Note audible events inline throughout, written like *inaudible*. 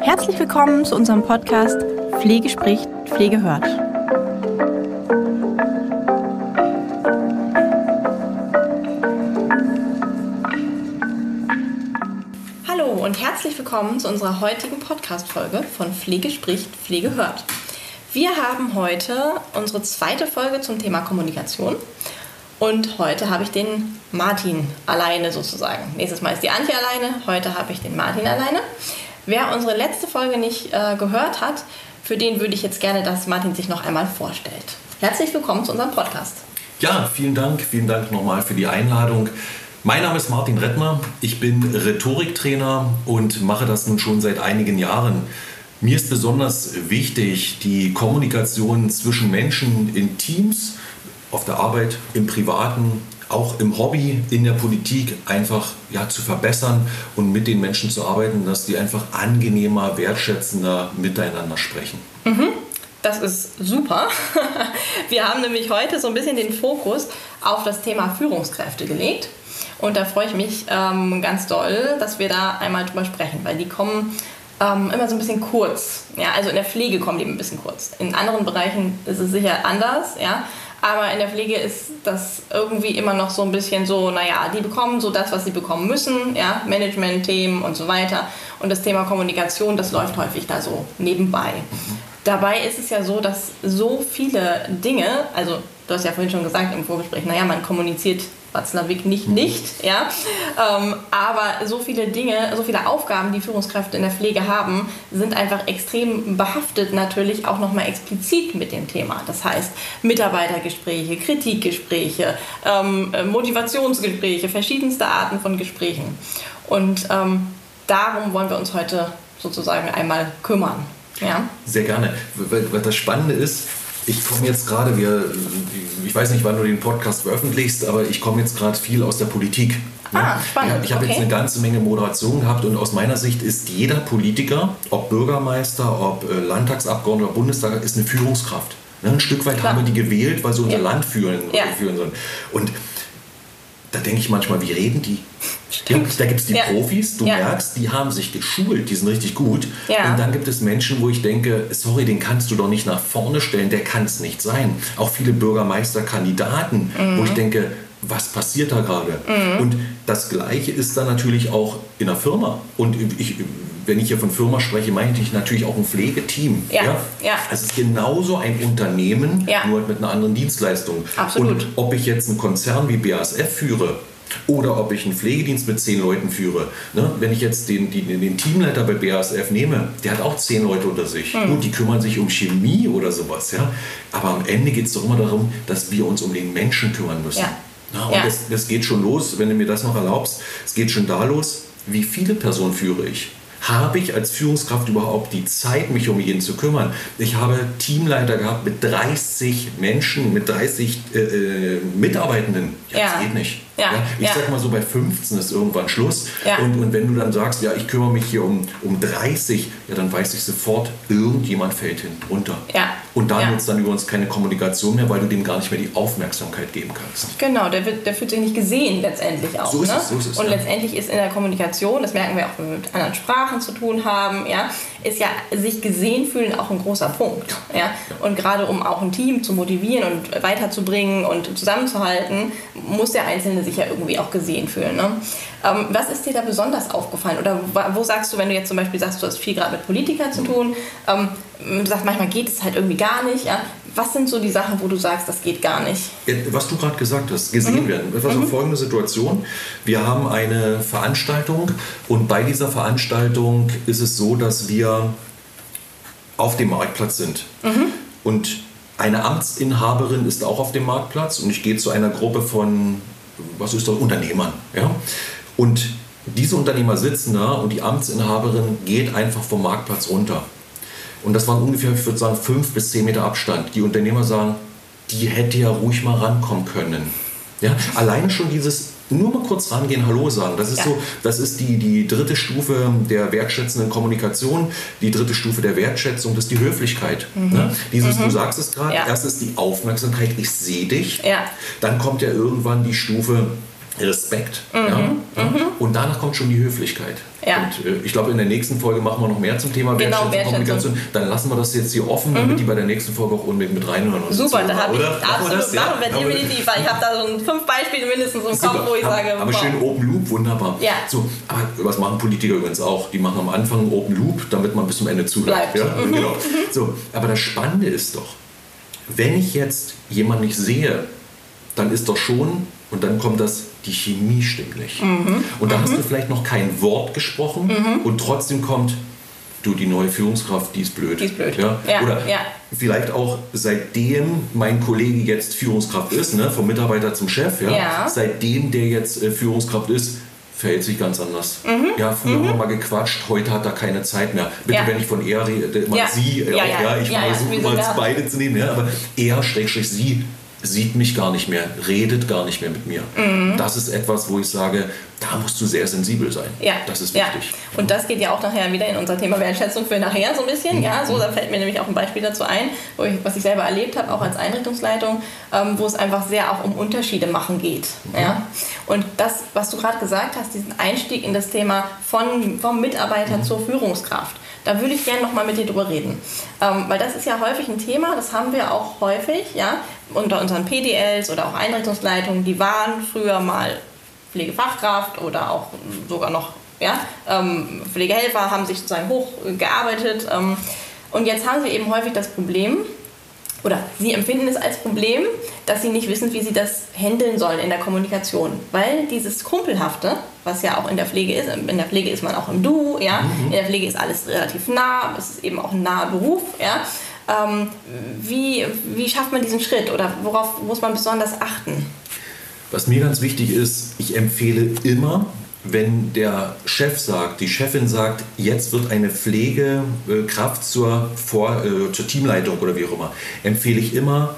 Herzlich willkommen zu unserem Podcast Pflege spricht, Pflege hört. Hallo und herzlich willkommen zu unserer heutigen Podcast-Folge von Pflege spricht, Pflege hört. Wir haben heute unsere zweite Folge zum Thema Kommunikation und heute habe ich den Martin alleine sozusagen. Nächstes Mal ist die Antje alleine, heute habe ich den Martin alleine. Wer unsere letzte Folge nicht äh, gehört hat, für den würde ich jetzt gerne, dass Martin sich noch einmal vorstellt. Herzlich willkommen zu unserem Podcast. Ja, vielen Dank. Vielen Dank nochmal für die Einladung. Mein Name ist Martin Rettner. Ich bin Rhetoriktrainer und mache das nun schon seit einigen Jahren. Mir ist besonders wichtig die Kommunikation zwischen Menschen in Teams, auf der Arbeit, im Privaten, auch im Hobby, in der Politik einfach ja, zu verbessern und mit den Menschen zu arbeiten, dass die einfach angenehmer, wertschätzender miteinander sprechen. Mhm. Das ist super. *laughs* Wir haben nämlich heute so ein bisschen den Fokus auf das Thema Führungskräfte gelegt. Und da freue ich mich ähm, ganz doll, dass wir da einmal drüber sprechen, weil die kommen ähm, immer so ein bisschen kurz. Ja, also in der Pflege kommen die ein bisschen kurz. In anderen Bereichen ist es sicher anders, ja. Aber in der Pflege ist das irgendwie immer noch so ein bisschen so, naja, die bekommen so das, was sie bekommen müssen, ja, Management-Themen und so weiter. Und das Thema Kommunikation, das läuft häufig da so nebenbei. Dabei ist es ja so, dass so viele Dinge, also du hast ja vorhin schon gesagt im Vorgespräch, naja, man kommuniziert Watzlawick nicht mhm. nicht, ja. Ähm, aber so viele Dinge, so viele Aufgaben, die Führungskräfte in der Pflege haben, sind einfach extrem behaftet natürlich auch nochmal explizit mit dem Thema. Das heißt Mitarbeitergespräche, Kritikgespräche, ähm, Motivationsgespräche, verschiedenste Arten von Gesprächen. Und ähm, darum wollen wir uns heute sozusagen einmal kümmern. Ja? Sehr gerne. Weil das Spannende ist, ich komme jetzt gerade, wir, ich weiß nicht, wann du den Podcast veröffentlichst, aber ich komme jetzt gerade viel aus der Politik. Ah, spannend. Ich habe okay. jetzt eine ganze Menge Moderation gehabt und aus meiner Sicht ist jeder Politiker, ob Bürgermeister, ob äh, Landtagsabgeordneter, Bundestag, ist eine Führungskraft. Ne, ein Stück weit Klar. haben wir die gewählt, weil sie unser ja. Land führen, ja. führen sollen. Und da denke ich manchmal, wie reden die? Ja, da gibt es die ja. Profis, du ja. merkst, die haben sich geschult, die sind richtig gut. Ja. Und dann gibt es Menschen, wo ich denke, sorry, den kannst du doch nicht nach vorne stellen, der kann es nicht sein. Auch viele Bürgermeisterkandidaten, mhm. wo ich denke, was passiert da gerade? Mhm. Und das Gleiche ist dann natürlich auch in der Firma. Und ich, wenn ich hier von Firma spreche, meine ich natürlich auch ein Pflegeteam. Ja. ja? ja. Es ist genauso ein Unternehmen, ja. nur mit einer anderen Dienstleistung. Absolut. Und ob ich jetzt einen Konzern wie BASF führe, oder ob ich einen Pflegedienst mit zehn Leuten führe. Ne? Wenn ich jetzt den, den, den, Teamleiter bei BASF nehme, der hat auch zehn Leute unter sich. Mhm. Gut, die kümmern sich um Chemie oder sowas. Ja? Aber am Ende geht es doch immer darum, dass wir uns um den Menschen kümmern müssen. Ja. Na, und ja. das, das geht schon los, wenn du mir das noch erlaubst, es geht schon da los, wie viele Personen führe ich? Habe ich als Führungskraft überhaupt die Zeit, mich um jeden zu kümmern? Ich habe Teamleiter gehabt mit 30 Menschen, mit 30 äh, äh, Mitarbeitenden. Ja, ja, das geht nicht. Ja, ja, ich ja. sag mal so, bei 15 ist irgendwann Schluss. Ja. Und, und wenn du dann sagst, ja, ich kümmere mich hier um, um 30, ja, dann weiß ich sofort, irgendjemand fällt hinunter. Ja. Und da ja. wird es dann übrigens keine Kommunikation mehr, weil du dem gar nicht mehr die Aufmerksamkeit geben kannst. Genau, der, wird, der fühlt sich nicht gesehen letztendlich auch. So ist ne? es, so ist es. Und letztendlich ist in der Kommunikation, das merken wir auch, wenn wir mit anderen Sprachen zu tun haben, ja, ist ja sich gesehen fühlen auch ein großer Punkt. Ja? Und gerade um auch ein Team zu motivieren und weiterzubringen und zusammenzuhalten, muss der Einzelne sich ja irgendwie auch gesehen fühlen. Ne? Ähm, was ist dir da besonders aufgefallen? Oder wo sagst du, wenn du jetzt zum Beispiel sagst, du hast viel gerade mit Politikern zu tun, ähm, du sagst, manchmal geht es halt irgendwie gar nicht. Ja? Was sind so die Sachen, wo du sagst, das geht gar nicht? Was du gerade gesagt hast, gesehen mhm. werden. Das war so mhm. folgende Situation. Wir haben eine Veranstaltung und bei dieser Veranstaltung ist es so, dass wir auf dem Marktplatz sind. Mhm. Und eine Amtsinhaberin ist auch auf dem Marktplatz und ich gehe zu einer Gruppe von, was ist das, Unternehmern. Ja? Und diese Unternehmer sitzen da und die Amtsinhaberin geht einfach vom Marktplatz runter. Und das waren ungefähr, ich würde sagen, fünf bis zehn Meter Abstand. Die Unternehmer sagen, die hätte ja ruhig mal rankommen können. Ja? Allein schon dieses nur mal kurz rangehen, Hallo sagen. Das ist ja. so, das ist die, die dritte Stufe der wertschätzenden Kommunikation. Die dritte Stufe der Wertschätzung, das ist die Höflichkeit. Mhm. Ne? Dieses, mhm. du sagst es gerade, ja. erst ist die Aufmerksamkeit, ich sehe dich. Ja. Dann kommt ja irgendwann die Stufe, Respekt. Mhm, ja? Mhm. Und danach kommt schon die Höflichkeit. Ja. Und äh, ich glaube, in der nächsten Folge machen wir noch mehr zum Thema genau, Kommunikation. Dann lassen wir das jetzt hier offen, mhm. damit die bei der nächsten Folge auch unbedingt mit reinhören. Und Super, da habe ich absolut das, ja? wir definitiv, ich habe da so fünf Beispiele mindestens im Kopf, wo ich aber, sage. Aber wow. schön Open Loop, wunderbar. Ja. So, aber was machen Politiker übrigens auch? Die machen am Anfang Open Loop, damit man bis zum Ende zuhört. Ja? Mhm. Genau. So, aber das Spannende ist doch, wenn ich jetzt jemanden nicht sehe, dann ist doch schon, und dann kommt das die Chemie stimmt nicht. Mhm. Und da mhm. hast du vielleicht noch kein Wort gesprochen mhm. und trotzdem kommt, du, die neue Führungskraft, die ist blöd. Die ist blöd. Ja? ja Oder ja. vielleicht auch seitdem mein Kollege jetzt Führungskraft ist, ne? vom Mitarbeiter zum Chef, ja? ja. seitdem der jetzt äh, Führungskraft ist, verhält sich ganz anders. Mhm. Ja, früher mhm. haben wir mal gequatscht, heute hat er keine Zeit mehr. Bitte, ja. wenn ich von er rede, immer ja. sie, ja, auch, ja, ich versuche mal beide zu nehmen, ja, aber er, Schrägstrich sie, sieht mich gar nicht mehr, redet gar nicht mehr mit mir. Mhm. Das ist etwas, wo ich sage, da musst du sehr sensibel sein. Ja. Das ist wichtig. Ja. Und das geht ja auch nachher wieder in unser Thema Wertschätzung für nachher so ein bisschen. Mhm. Ja, so, da fällt mir nämlich auch ein Beispiel dazu ein, wo ich, was ich selber erlebt habe, auch als Einrichtungsleitung, ähm, wo es einfach sehr auch um Unterschiede machen geht. Mhm. Ja? Und das, was du gerade gesagt hast, diesen Einstieg in das Thema von, vom Mitarbeiter mhm. zur Führungskraft, da würde ich gerne nochmal mit dir drüber reden. Ähm, weil das ist ja häufig ein Thema, das haben wir auch häufig, ja, unter unseren PDLs oder auch Einrichtungsleitungen, die waren früher mal Pflegefachkraft oder auch sogar noch ja, ähm, Pflegehelfer, haben sich sozusagen hochgearbeitet. Ähm, und jetzt haben sie eben häufig das Problem, oder sie empfinden es als Problem, dass sie nicht wissen, wie sie das handeln sollen in der Kommunikation. Weil dieses Kumpelhafte, was ja auch in der Pflege ist, in der Pflege ist man auch im Du, ja, mhm. in der Pflege ist alles relativ nah, es ist eben auch ein naher Beruf, ja. Ähm, wie, wie schafft man diesen Schritt oder worauf muss man besonders achten? Was mir ganz wichtig ist, ich empfehle immer, wenn der Chef sagt, die Chefin sagt, jetzt wird eine Pflegekraft zur, Vor äh, zur Teamleitung oder wie auch immer, empfehle ich immer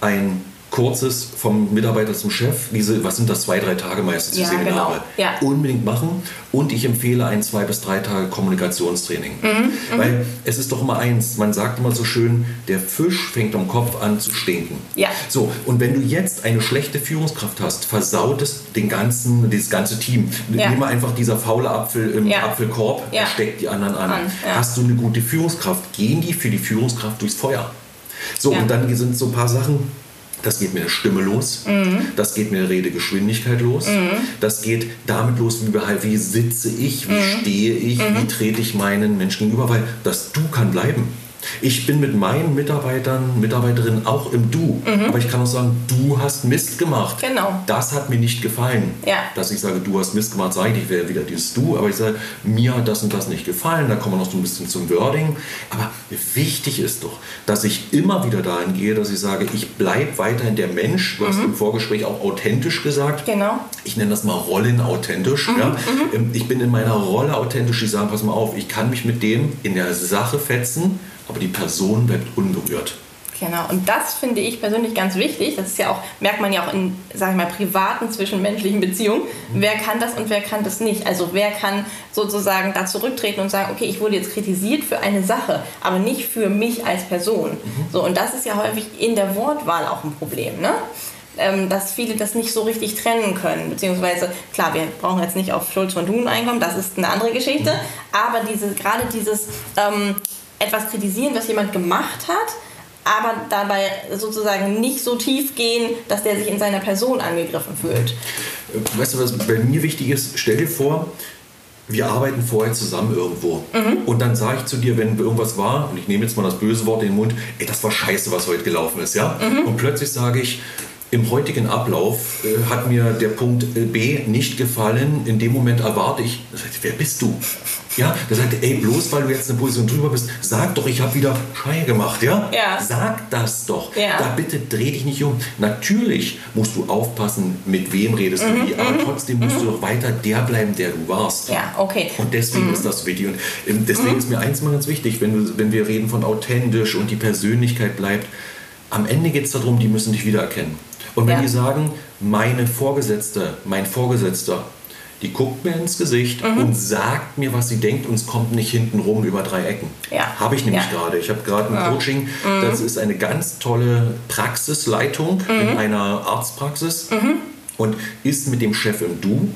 ein kurzes vom Mitarbeiter zum Chef, diese, was sind das, zwei, drei Tage meistens, die ja, Seminare, genau. ja. unbedingt machen. Und ich empfehle ein zwei bis drei Tage Kommunikationstraining. Mhm, mhm, Weil es ist doch immer eins, man sagt immer so schön, der Fisch fängt am Kopf an zu stinken. Ja. So, und wenn du jetzt eine schlechte Führungskraft hast, versaut es den ganzen, das ganze Team. Ja. Nimm einfach dieser faule Apfel im ja. Apfelkorb, ja. steckt die anderen an. an Hast du eine gute Führungskraft, gehen die für die Führungskraft durchs Feuer. So, und dann sind so ein paar Sachen, das geht mit der Stimme los, mhm. das geht mit der Redegeschwindigkeit los, mhm. das geht damit los, wie, wie sitze ich, wie mhm. stehe ich, wie mhm. trete ich meinen Menschen gegenüber, weil das Du kann bleiben. Ich bin mit meinen Mitarbeitern, Mitarbeiterinnen auch im Du. Mhm. Aber ich kann auch sagen, du hast Mist gemacht. Genau. Das hat mir nicht gefallen. Ja. Dass ich sage, du hast Mist gemacht, sage ich, ich wäre wieder dieses Du. Aber ich sage, mir hat das und das nicht gefallen. Da kommen wir noch so ein bisschen zum Wording. Aber wichtig ist doch, dass ich immer wieder dahin gehe, dass ich sage, ich bleibe weiterhin der Mensch. Du mhm. hast im Vorgespräch auch authentisch gesagt. Genau. Ich nenne das mal rollenauthentisch. Mhm. Ja. Mhm. Ähm, ich bin in meiner Rolle authentisch. Ich sage, pass mal auf, ich kann mich mit dem in der Sache fetzen aber die Person bleibt unberührt. Genau, und das finde ich persönlich ganz wichtig. Das ist ja auch, merkt man ja auch in, sage ich mal, privaten zwischenmenschlichen Beziehungen. Mhm. Wer kann das und wer kann das nicht? Also wer kann sozusagen da zurücktreten und sagen, okay, ich wurde jetzt kritisiert für eine Sache, aber nicht für mich als Person. Mhm. So, und das ist ja häufig in der Wortwahl auch ein Problem, ne? Ähm, dass viele das nicht so richtig trennen können. Beziehungsweise, klar, wir brauchen jetzt nicht auf Schulz von Thun einkommen, das ist eine andere Geschichte. Mhm. Aber diese, gerade dieses ähm, etwas kritisieren, was jemand gemacht hat, aber dabei sozusagen nicht so tief gehen, dass der sich in seiner Person angegriffen fühlt. Weißt du, was bei mir wichtig ist? Stell dir vor, wir arbeiten vorher zusammen irgendwo. Mhm. Und dann sage ich zu dir, wenn irgendwas war, und ich nehme jetzt mal das böse Wort in den Mund, ey, das war scheiße, was heute gelaufen ist, ja? Mhm. Und plötzlich sage ich, im heutigen Ablauf äh, hat mir der Punkt äh, B nicht gefallen. In dem Moment erwarte ich, wer bist du? Ja, der sagt, ey, bloß weil du jetzt eine Position drüber bist, sag doch, ich habe wieder Schei gemacht, ja? ja? Sag das doch. Ja. Da bitte dreh dich nicht um. Natürlich musst du aufpassen, mit wem redest mhm, du wie, aber mhm, trotzdem musst mhm. du doch weiter der bleiben, der du warst. Ja, okay. Und deswegen mhm. ist das wichtig. Und ähm, deswegen mhm. ist mir eins mal ganz wichtig, wenn, wenn wir reden von authentisch und die Persönlichkeit bleibt, am Ende geht es darum, die müssen dich wiedererkennen. Und wenn ja. die sagen, meine Vorgesetzte, mein Vorgesetzter, die guckt mir ins Gesicht mhm. und sagt mir, was sie denkt und es kommt nicht hinten rum über drei Ecken. Ja. Habe ich nämlich ja. gerade. Ich habe gerade ein ja. Coaching, mhm. das ist eine ganz tolle Praxisleitung mhm. in einer Arztpraxis mhm. und ist mit dem Chef im Du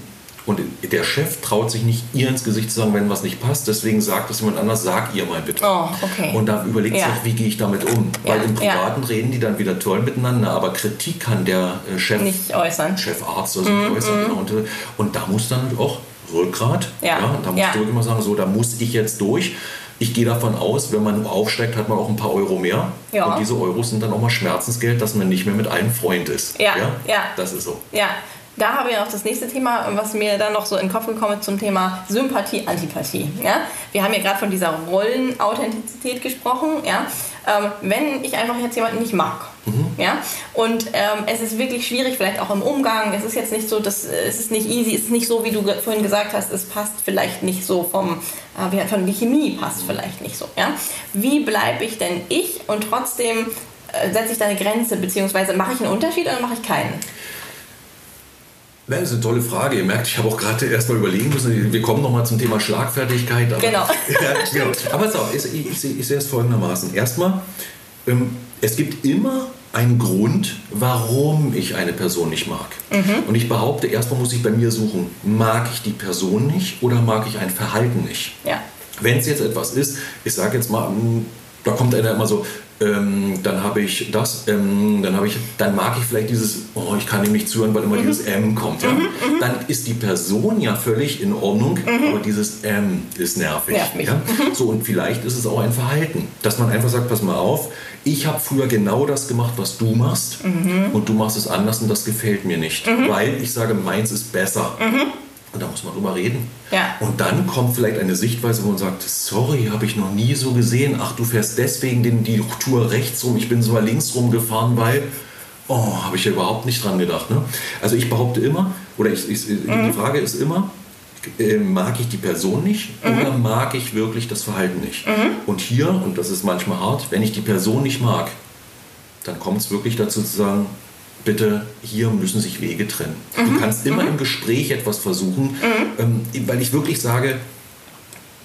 und der Chef traut sich nicht, ihr ins Gesicht zu sagen, wenn was nicht passt. Deswegen sagt es jemand anders, sag ihr mal bitte. Oh, okay. Und da überlegt ja. sich, wie gehe ich damit um? Ja. Weil im Privaten ja. reden die dann wieder toll miteinander, aber Kritik kann der äh, Chef, nicht äußern. Chefarzt oder so mm, äußern. Mm. Und, äh, und, da muss dann auch Rückgrat, ja. da muss du mal sagen, so, da muss ich jetzt durch. Ich gehe davon aus, wenn man aufsteigt, hat man auch ein paar Euro mehr. Ja. Und diese Euros sind dann auch mal Schmerzensgeld, dass man nicht mehr mit allen Freund ist. Ja, ja. ja. Das ist so. Ja, da habe ich auch das nächste Thema, was mir dann noch so in den Kopf gekommen ist zum Thema Sympathie, Antipathie. Ja? Wir haben ja gerade von dieser Rollenauthentizität gesprochen. Ja? Ähm, wenn ich einfach jetzt jemanden nicht mag, mhm. ja? und ähm, es ist wirklich schwierig, vielleicht auch im Umgang, es ist jetzt nicht so, dass, es ist nicht easy, es ist nicht so, wie du vorhin gesagt hast, es passt vielleicht nicht so vom, äh, von die Chemie passt vielleicht nicht so. Ja? Wie bleibe ich denn ich und trotzdem äh, setze ich da eine Grenze, beziehungsweise mache ich einen Unterschied oder mache ich keinen? Ja, das ist eine tolle Frage. Ihr merkt, ich habe auch gerade erst mal überlegen müssen. Wir kommen nochmal zum Thema Schlagfertigkeit. Aber, genau. *laughs* ja, genau. Aber so, ich, ich, ich, ich sehe es folgendermaßen. Erstmal, ähm, es gibt immer einen Grund, warum ich eine Person nicht mag. Mhm. Und ich behaupte, erstmal muss ich bei mir suchen, mag ich die Person nicht oder mag ich ein Verhalten nicht? Ja. Wenn es jetzt etwas ist, ich sage jetzt mal, hm, da kommt einer immer so, ähm, dann habe ich das, ähm, dann habe ich, dann mag ich vielleicht dieses, oh, ich kann ihm nicht zuhören, weil immer mhm. dieses M kommt. Ja? Mhm, mhm. Dann ist die Person ja völlig in Ordnung, mhm. aber dieses M ist nervig. nervig. Ja? Mhm. So und vielleicht ist es auch ein Verhalten, dass man einfach sagt, pass mal auf, ich habe früher genau das gemacht, was du machst, mhm. und du machst es anders und das gefällt mir nicht, weil ich sage, meins ist besser. Und da muss man drüber reden. Ja. Und dann kommt vielleicht eine Sichtweise, wo man sagt, sorry, habe ich noch nie so gesehen. Ach, du fährst deswegen den, die Tour rechts rum, ich bin sogar links rum gefahren, weil, oh, habe ich ja überhaupt nicht dran gedacht. Ne? Also ich behaupte immer, oder ich, ich, mhm. die Frage ist immer, äh, mag ich die Person nicht mhm. oder mag ich wirklich das Verhalten nicht? Mhm. Und hier, und das ist manchmal hart, wenn ich die Person nicht mag, dann kommt es wirklich dazu zu sagen, bitte, hier müssen sich Wege trennen. Mhm. Du kannst immer mhm. im Gespräch etwas versuchen, mhm. ähm, weil ich wirklich sage,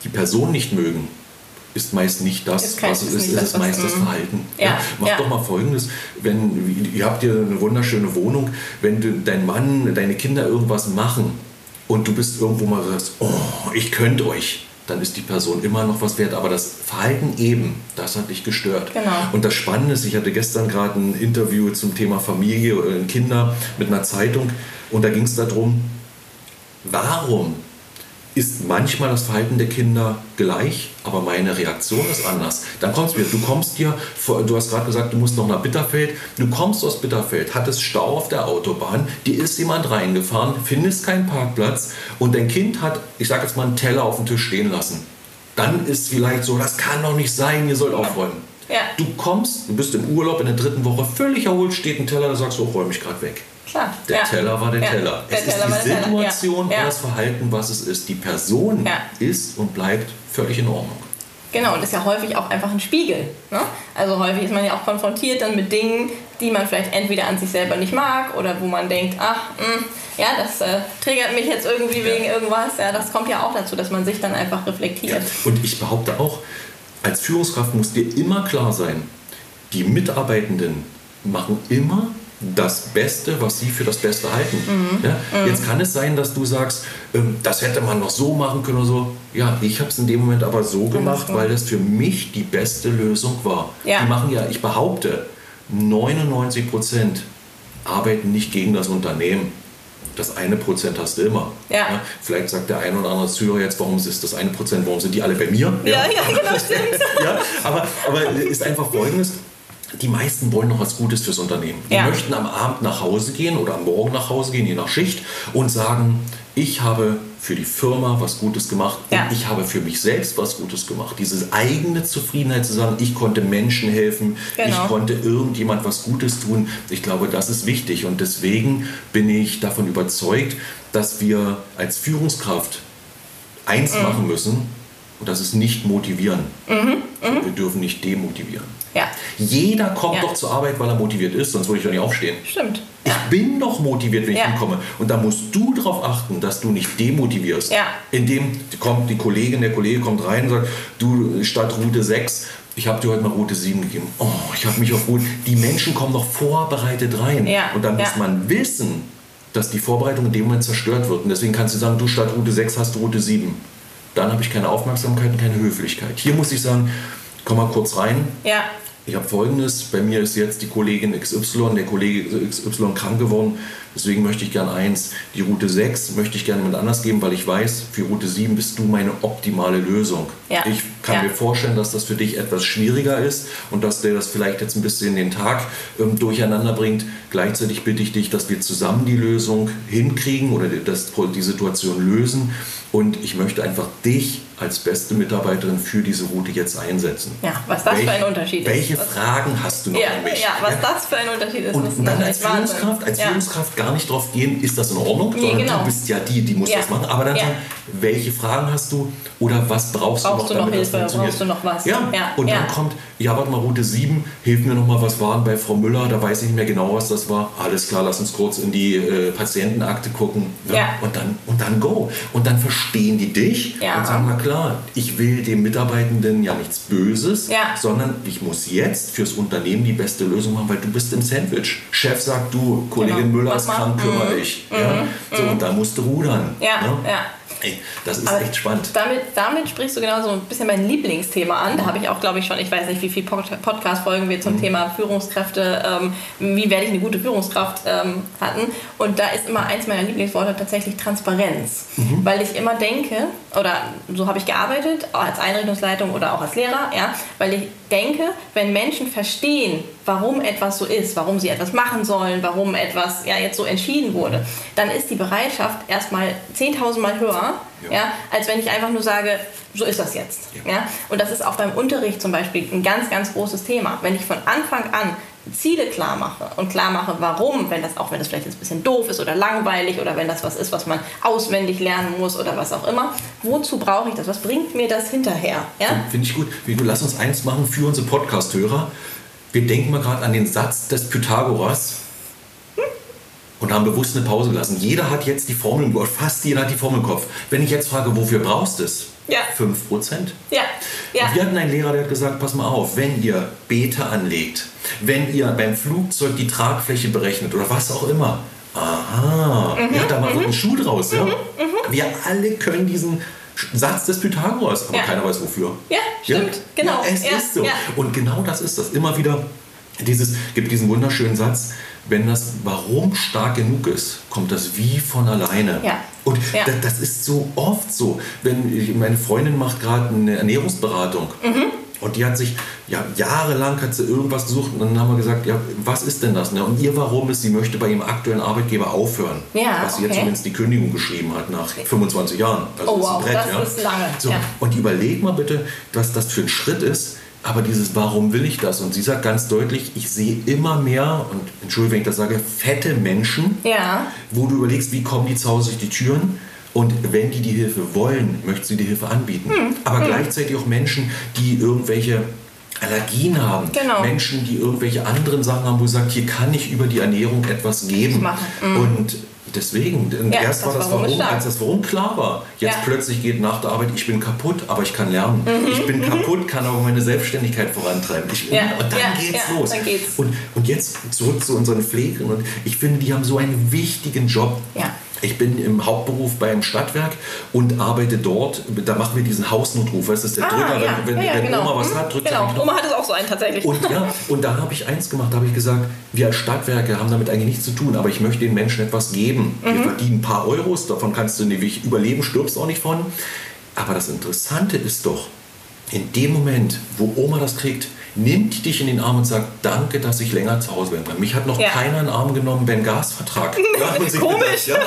die Person nicht mögen, ist meist nicht das, ist was es ist, ist es meist das mhm. Verhalten. Ja, ja. Mach ja. doch mal folgendes, wenn ihr habt hier eine wunderschöne Wohnung, wenn du, dein Mann, deine Kinder irgendwas machen und du bist irgendwo mal sagst, oh, ich könnte euch, dann ist die Person immer noch was wert. Aber das Verhalten eben, das hat dich gestört. Genau. Und das Spannende ist, ich hatte gestern gerade ein Interview zum Thema Familie oder Kinder mit einer Zeitung und da ging es darum, warum ist manchmal das Verhalten der Kinder gleich, aber meine Reaktion ist anders. Dann kommst du wieder, du kommst dir, du hast gerade gesagt, du musst noch nach Bitterfeld, du kommst aus Bitterfeld, hattest Stau auf der Autobahn, dir ist jemand reingefahren, findest keinen Parkplatz und dein Kind hat, ich sage jetzt mal, einen Teller auf dem Tisch stehen lassen. Dann ist vielleicht so, das kann doch nicht sein, ihr sollt aufräumen. Ja. Du kommst, du bist im Urlaub in der dritten Woche, völlig erholt, steht ein Teller, da sagst du, oh, räume ich gerade weg. Klar. Der ja. Teller war der ja. Teller. Der es Teller ist die Situation ja. und das Verhalten, was es ist. Die Person ist und bleibt völlig in Ordnung. Genau, und ist ja häufig auch einfach ein Spiegel. Ne? Also häufig ist man ja auch konfrontiert dann mit Dingen, die man vielleicht entweder an sich selber nicht mag oder wo man denkt, ach, mh, hm, ja, das äh, triggert mich jetzt irgendwie wegen irgendwas. Ja, das kommt ja auch dazu, dass man sich dann einfach reflektiert. Und ich behaupte auch, als Führungskraft muss dir immer klar sein, die Mitarbeitenden machen immer das Beste, was sie für das Beste halten. Mhm. Ja? Mhm. Jetzt kann es sein, dass du sagst, ähm, das hätte man noch so machen können oder so. Ja, ich habe es in dem Moment aber so gemacht, weil das für mich die beste Lösung war. Ja. Die machen ja, ich behaupte, 99 Prozent arbeiten nicht gegen das Unternehmen. Das eine Prozent hast du immer. Ja. ja. vielleicht sagt der ein oder andere Zuhörer jetzt, warum ist das eine Prozent, warum sind die alle bei mir? Ja, ja, ja genau, stimmt. *laughs* ja, aber, aber ist einfach folgendes, die meisten wollen noch was Gutes fürs Unternehmen. Die ja. möchten am Abend nach Hause gehen oder am Morgen nach Hause gehen, je nach Schicht, und sagen, ich habe für die Firma was Gutes gemacht ja. und ich habe für mich selbst was Gutes gemacht. Diese eigene Zufriedenheit zu sagen, ich konnte Menschen helfen, genau. ich konnte irgendjemand was Gutes tun, ich glaube, das ist wichtig. Und deswegen bin ich davon überzeugt, dass wir als Führungskraft eins mhm. machen müssen, und das ist nicht motivieren. Mhm. Mhm. Wir dürfen nicht demotivieren. Ja. Jeder kommt ja. doch zur Arbeit, weil er motiviert ist, sonst würde ich doch nicht aufstehen. Stimmt. Ich bin doch motiviert, wenn ich hinkomme. Und da musst du darauf achten, dass du nicht demotivierst. Ja. Indem kommt die Kollegin, der Kollege kommt rein und sagt, du statt Route 6 ich habe dir heute mal Route 7 gegeben. Oh, ich habe mich auf Route. Die Menschen kommen noch vorbereitet rein. Ja, und dann ja. muss man wissen, dass die Vorbereitung in dem Moment zerstört wird. Und deswegen kannst du sagen, du statt Route 6 hast du Route 7. Dann habe ich keine Aufmerksamkeit und keine Höflichkeit. Hier muss ich sagen, komm mal kurz rein. Ja. Ich habe folgendes: Bei mir ist jetzt die Kollegin XY, der Kollege XY krank geworden. Deswegen möchte ich gerne eins, die Route 6 möchte ich gerne mit anders geben, weil ich weiß, für Route 7 bist du meine optimale Lösung. Ja. Ich kann ja. mir vorstellen, dass das für dich etwas schwieriger ist und dass der das vielleicht jetzt ein bisschen den Tag ähm, durcheinander bringt. Gleichzeitig bitte ich dich, dass wir zusammen die Lösung hinkriegen oder das, die Situation lösen. Und ich möchte einfach dich als beste Mitarbeiterin für diese Route jetzt einsetzen. Ja, was das Welch, für ein Unterschied welche ist. Welche Fragen hast du noch ja, an mich? Ja, was ja? das für ein Unterschied ist. Und, dann als Führungskraft, als. Führungskraft gar nicht drauf gehen, ist das in Ordnung, nee, genau. du bist ja die, die muss das machen. Aber dann sagen, welche Fragen hast du oder was brauchst, brauchst du noch, du noch Hilfe, brauchst du noch was? Ja, und dann kommt, ja, warte mal, Route 7, hilf mir noch mal, was waren bei Frau Müller, da weiß ich nicht mehr genau, was das war. Alles klar, lass uns kurz in die äh, Patientenakte gucken. Ja. Und, dann, und dann go. Und dann verstehen die dich ja. und sagen, na klar, ich will dem Mitarbeitenden ja nichts Böses, ja. sondern ich muss jetzt fürs Unternehmen die beste Lösung machen, weil du bist im Sandwich. Chef sagt, du, Kollegin genau. Müller ist krank, kümmere mhm. dich. Ja? So, und da musst du rudern. Ja, ne? ja. Ey, das ist Aber echt spannend. Damit, damit sprichst du genau so ein bisschen mein Lieblingsthema an. Da habe ich auch, glaube ich, schon, ich weiß nicht, wie viele Podcast-Folgen wir zum mhm. Thema Führungskräfte, ähm, wie werde ich eine gute Führungskraft ähm, hatten. Und da ist immer eins meiner Lieblingsworte tatsächlich Transparenz. Mhm. Weil ich immer denke, oder so habe ich gearbeitet, auch als Einrichtungsleitung oder auch als Lehrer, ja, weil ich denke, wenn Menschen verstehen, warum etwas so ist, warum sie etwas machen sollen, warum etwas ja, jetzt so entschieden wurde, dann ist die Bereitschaft erstmal 10.000 Mal höher, ja. ja. als wenn ich einfach nur sage, so ist das jetzt. Ja. ja. Und das ist auch beim Unterricht zum Beispiel ein ganz, ganz großes Thema. Wenn ich von Anfang an Ziele klar mache und klar mache, warum, wenn das auch wenn das vielleicht jetzt ein bisschen doof ist oder langweilig oder wenn das was ist, was man auswendig lernen muss oder was auch immer, wozu brauche ich das? Was bringt mir das hinterher? Ja? Finde ich gut. Vigo, lass uns eins machen für unsere Podcast-Hörer. Wir denken mal gerade an den Satz des Pythagoras und haben bewusst eine Pause gelassen. Jeder hat jetzt die Formel im Kopf, fast jeder hat die Formel im Kopf. Wenn ich jetzt frage, wofür brauchst du es? Ja. 5%. Ja. ja. Wir hatten einen Lehrer, der hat gesagt, pass mal auf, wenn ihr Beete anlegt, wenn ihr beim Flugzeug die Tragfläche berechnet oder was auch immer, aha, mhm, ja, da mal mhm. ein Schuh draus. Ja? Mhm, wir alle können diesen Satz des Pythagoras, aber ja. keiner weiß wofür. Ja, stimmt, ja? genau. Ja, es ist so. Und genau das ist das. Immer wieder dieses, gibt diesen wunderschönen Satz, wenn das Warum stark genug ist, kommt das Wie von alleine. Ja. Und ja. das, das, ist so oft so. Wenn meine Freundin macht gerade eine Ernährungsberatung mhm. und die hat sich ja jahrelang hat sie irgendwas gesucht und dann haben wir gesagt, ja was ist denn das? Ne? Und ihr Warum ist, sie möchte bei ihrem aktuellen Arbeitgeber aufhören, ja, was sie okay. jetzt zumindest die Kündigung geschrieben hat nach 25 Jahren. Also oh wow, Brett, das ja? ist lange. So, ja. Und überleg mal bitte, was das für ein Schritt ist aber dieses Warum will ich das? Und sie sagt ganz deutlich, ich sehe immer mehr, und entschuldige, wenn ich das sage, fette Menschen, ja. wo du überlegst, wie kommen die zu Hause durch die Türen? Und wenn die die Hilfe wollen, möchten sie die Hilfe anbieten. Hm. Aber hm. gleichzeitig auch Menschen, die irgendwelche Allergien haben. Genau. Menschen, die irgendwelche anderen Sachen haben, wo sie sagt, hier kann ich über die Ernährung etwas geben. Mhm. Und deswegen, ja, erst war das Warum, als das Warum klar war. Jetzt ja. plötzlich geht nach der Arbeit, ich bin kaputt, aber ich kann lernen. Mhm. Ich bin mhm. kaputt, kann aber meine Selbstständigkeit vorantreiben. Ich, ja. Und dann geht's los. Dann geht's. Und, und jetzt zurück zu unseren Pflegern. Und ich finde, die haben so einen wichtigen Job. Ja. Ich bin im Hauptberuf beim Stadtwerk und arbeite dort. Da machen wir diesen Hausnotruf. Das ist der ah, Drücker, ja. wenn, wenn, ja, wenn genau. Oma was hat, drückt genau. Oma hat es auch so einen tatsächlich. Und, ja, und da habe ich eins gemacht, da habe ich gesagt, wir als Stadtwerke haben damit eigentlich nichts zu tun, aber ich möchte den Menschen etwas geben. Mhm. Wir verdienen ein paar Euros, davon kannst du nicht überleben, stirbst auch nicht von. Aber das Interessante ist doch, in dem Moment, wo Oma das kriegt, nimmt dich in den Arm und sagt, danke, dass ich länger zu Hause bin. Mich hat noch ja. keiner in den Arm genommen beim Gasvertrag. *laughs* Ja, Komisch. Gedacht, ja.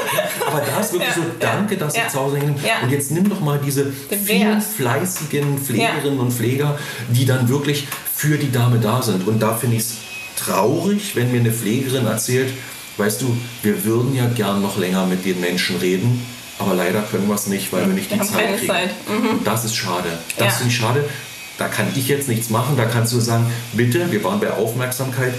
Aber da ist wirklich so, danke, dass ich zu Hause bin. Und jetzt nimm doch mal diese vielen fleißigen Pflegerinnen und Pfleger, die dann wirklich für die Dame da sind. Und da finde ich es traurig, wenn mir eine Pflegerin erzählt, weißt du, wir würden ja gern noch länger mit den Menschen reden, aber leider können wir es nicht, weil wir nicht wir die Zeit kriegen. Zeit. Mhm. Und das ist schade. Das finde ich schade Da kann ich jetzt nichts machen, da kannst du sagen, bitte, wir waren bei Aufmerksamkeit,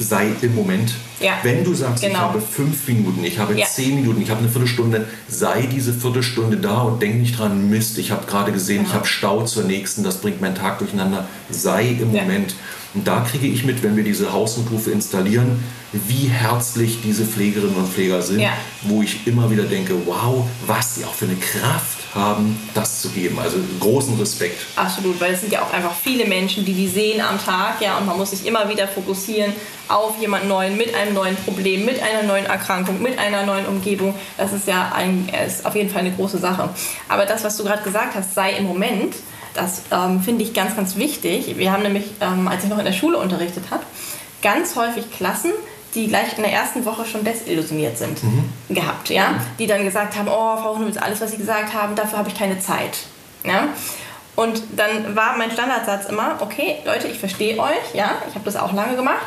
sei im Moment. Ja. Wenn du sagst, genau. ich habe fünf Minuten, ich habe ja. zehn Minuten, ich habe eine Viertelstunde, sei diese Viertelstunde da und denk nicht dran, Mist, ich habe gerade gesehen, genau. ich habe Stau zur nächsten, das bringt meinen Tag durcheinander. Sei im ja. Moment. Und da kriege ich mit, wenn wir diese Hausnotruf installieren, wie herzlich diese Pflegerinnen und Pfleger sind, ja. wo ich immer wieder denke, wow, was sie auch für eine Kraft haben, das zu geben. Also großen Respekt. Absolut, weil es sind ja auch einfach viele Menschen, die die sehen am Tag, ja, und man muss sich immer wieder fokussieren auf jemanden neuen mit einem neuen Problem, mit einer neuen Erkrankung, mit einer neuen Umgebung. Das ist ja ein, ist auf jeden Fall eine große Sache. Aber das, was du gerade gesagt hast, sei im Moment, das ähm, finde ich ganz, ganz wichtig. Wir haben nämlich, ähm, als ich noch in der Schule unterrichtet habe, ganz häufig Klassen, die gleich in der ersten Woche schon desillusioniert sind, mhm. gehabt, ja, die dann gesagt haben, oh, Frau Hunewitz, alles, was Sie gesagt haben, dafür habe ich keine Zeit, ja. Und dann war mein Standardsatz immer, okay, Leute, ich verstehe euch, ja, ich habe das auch lange gemacht,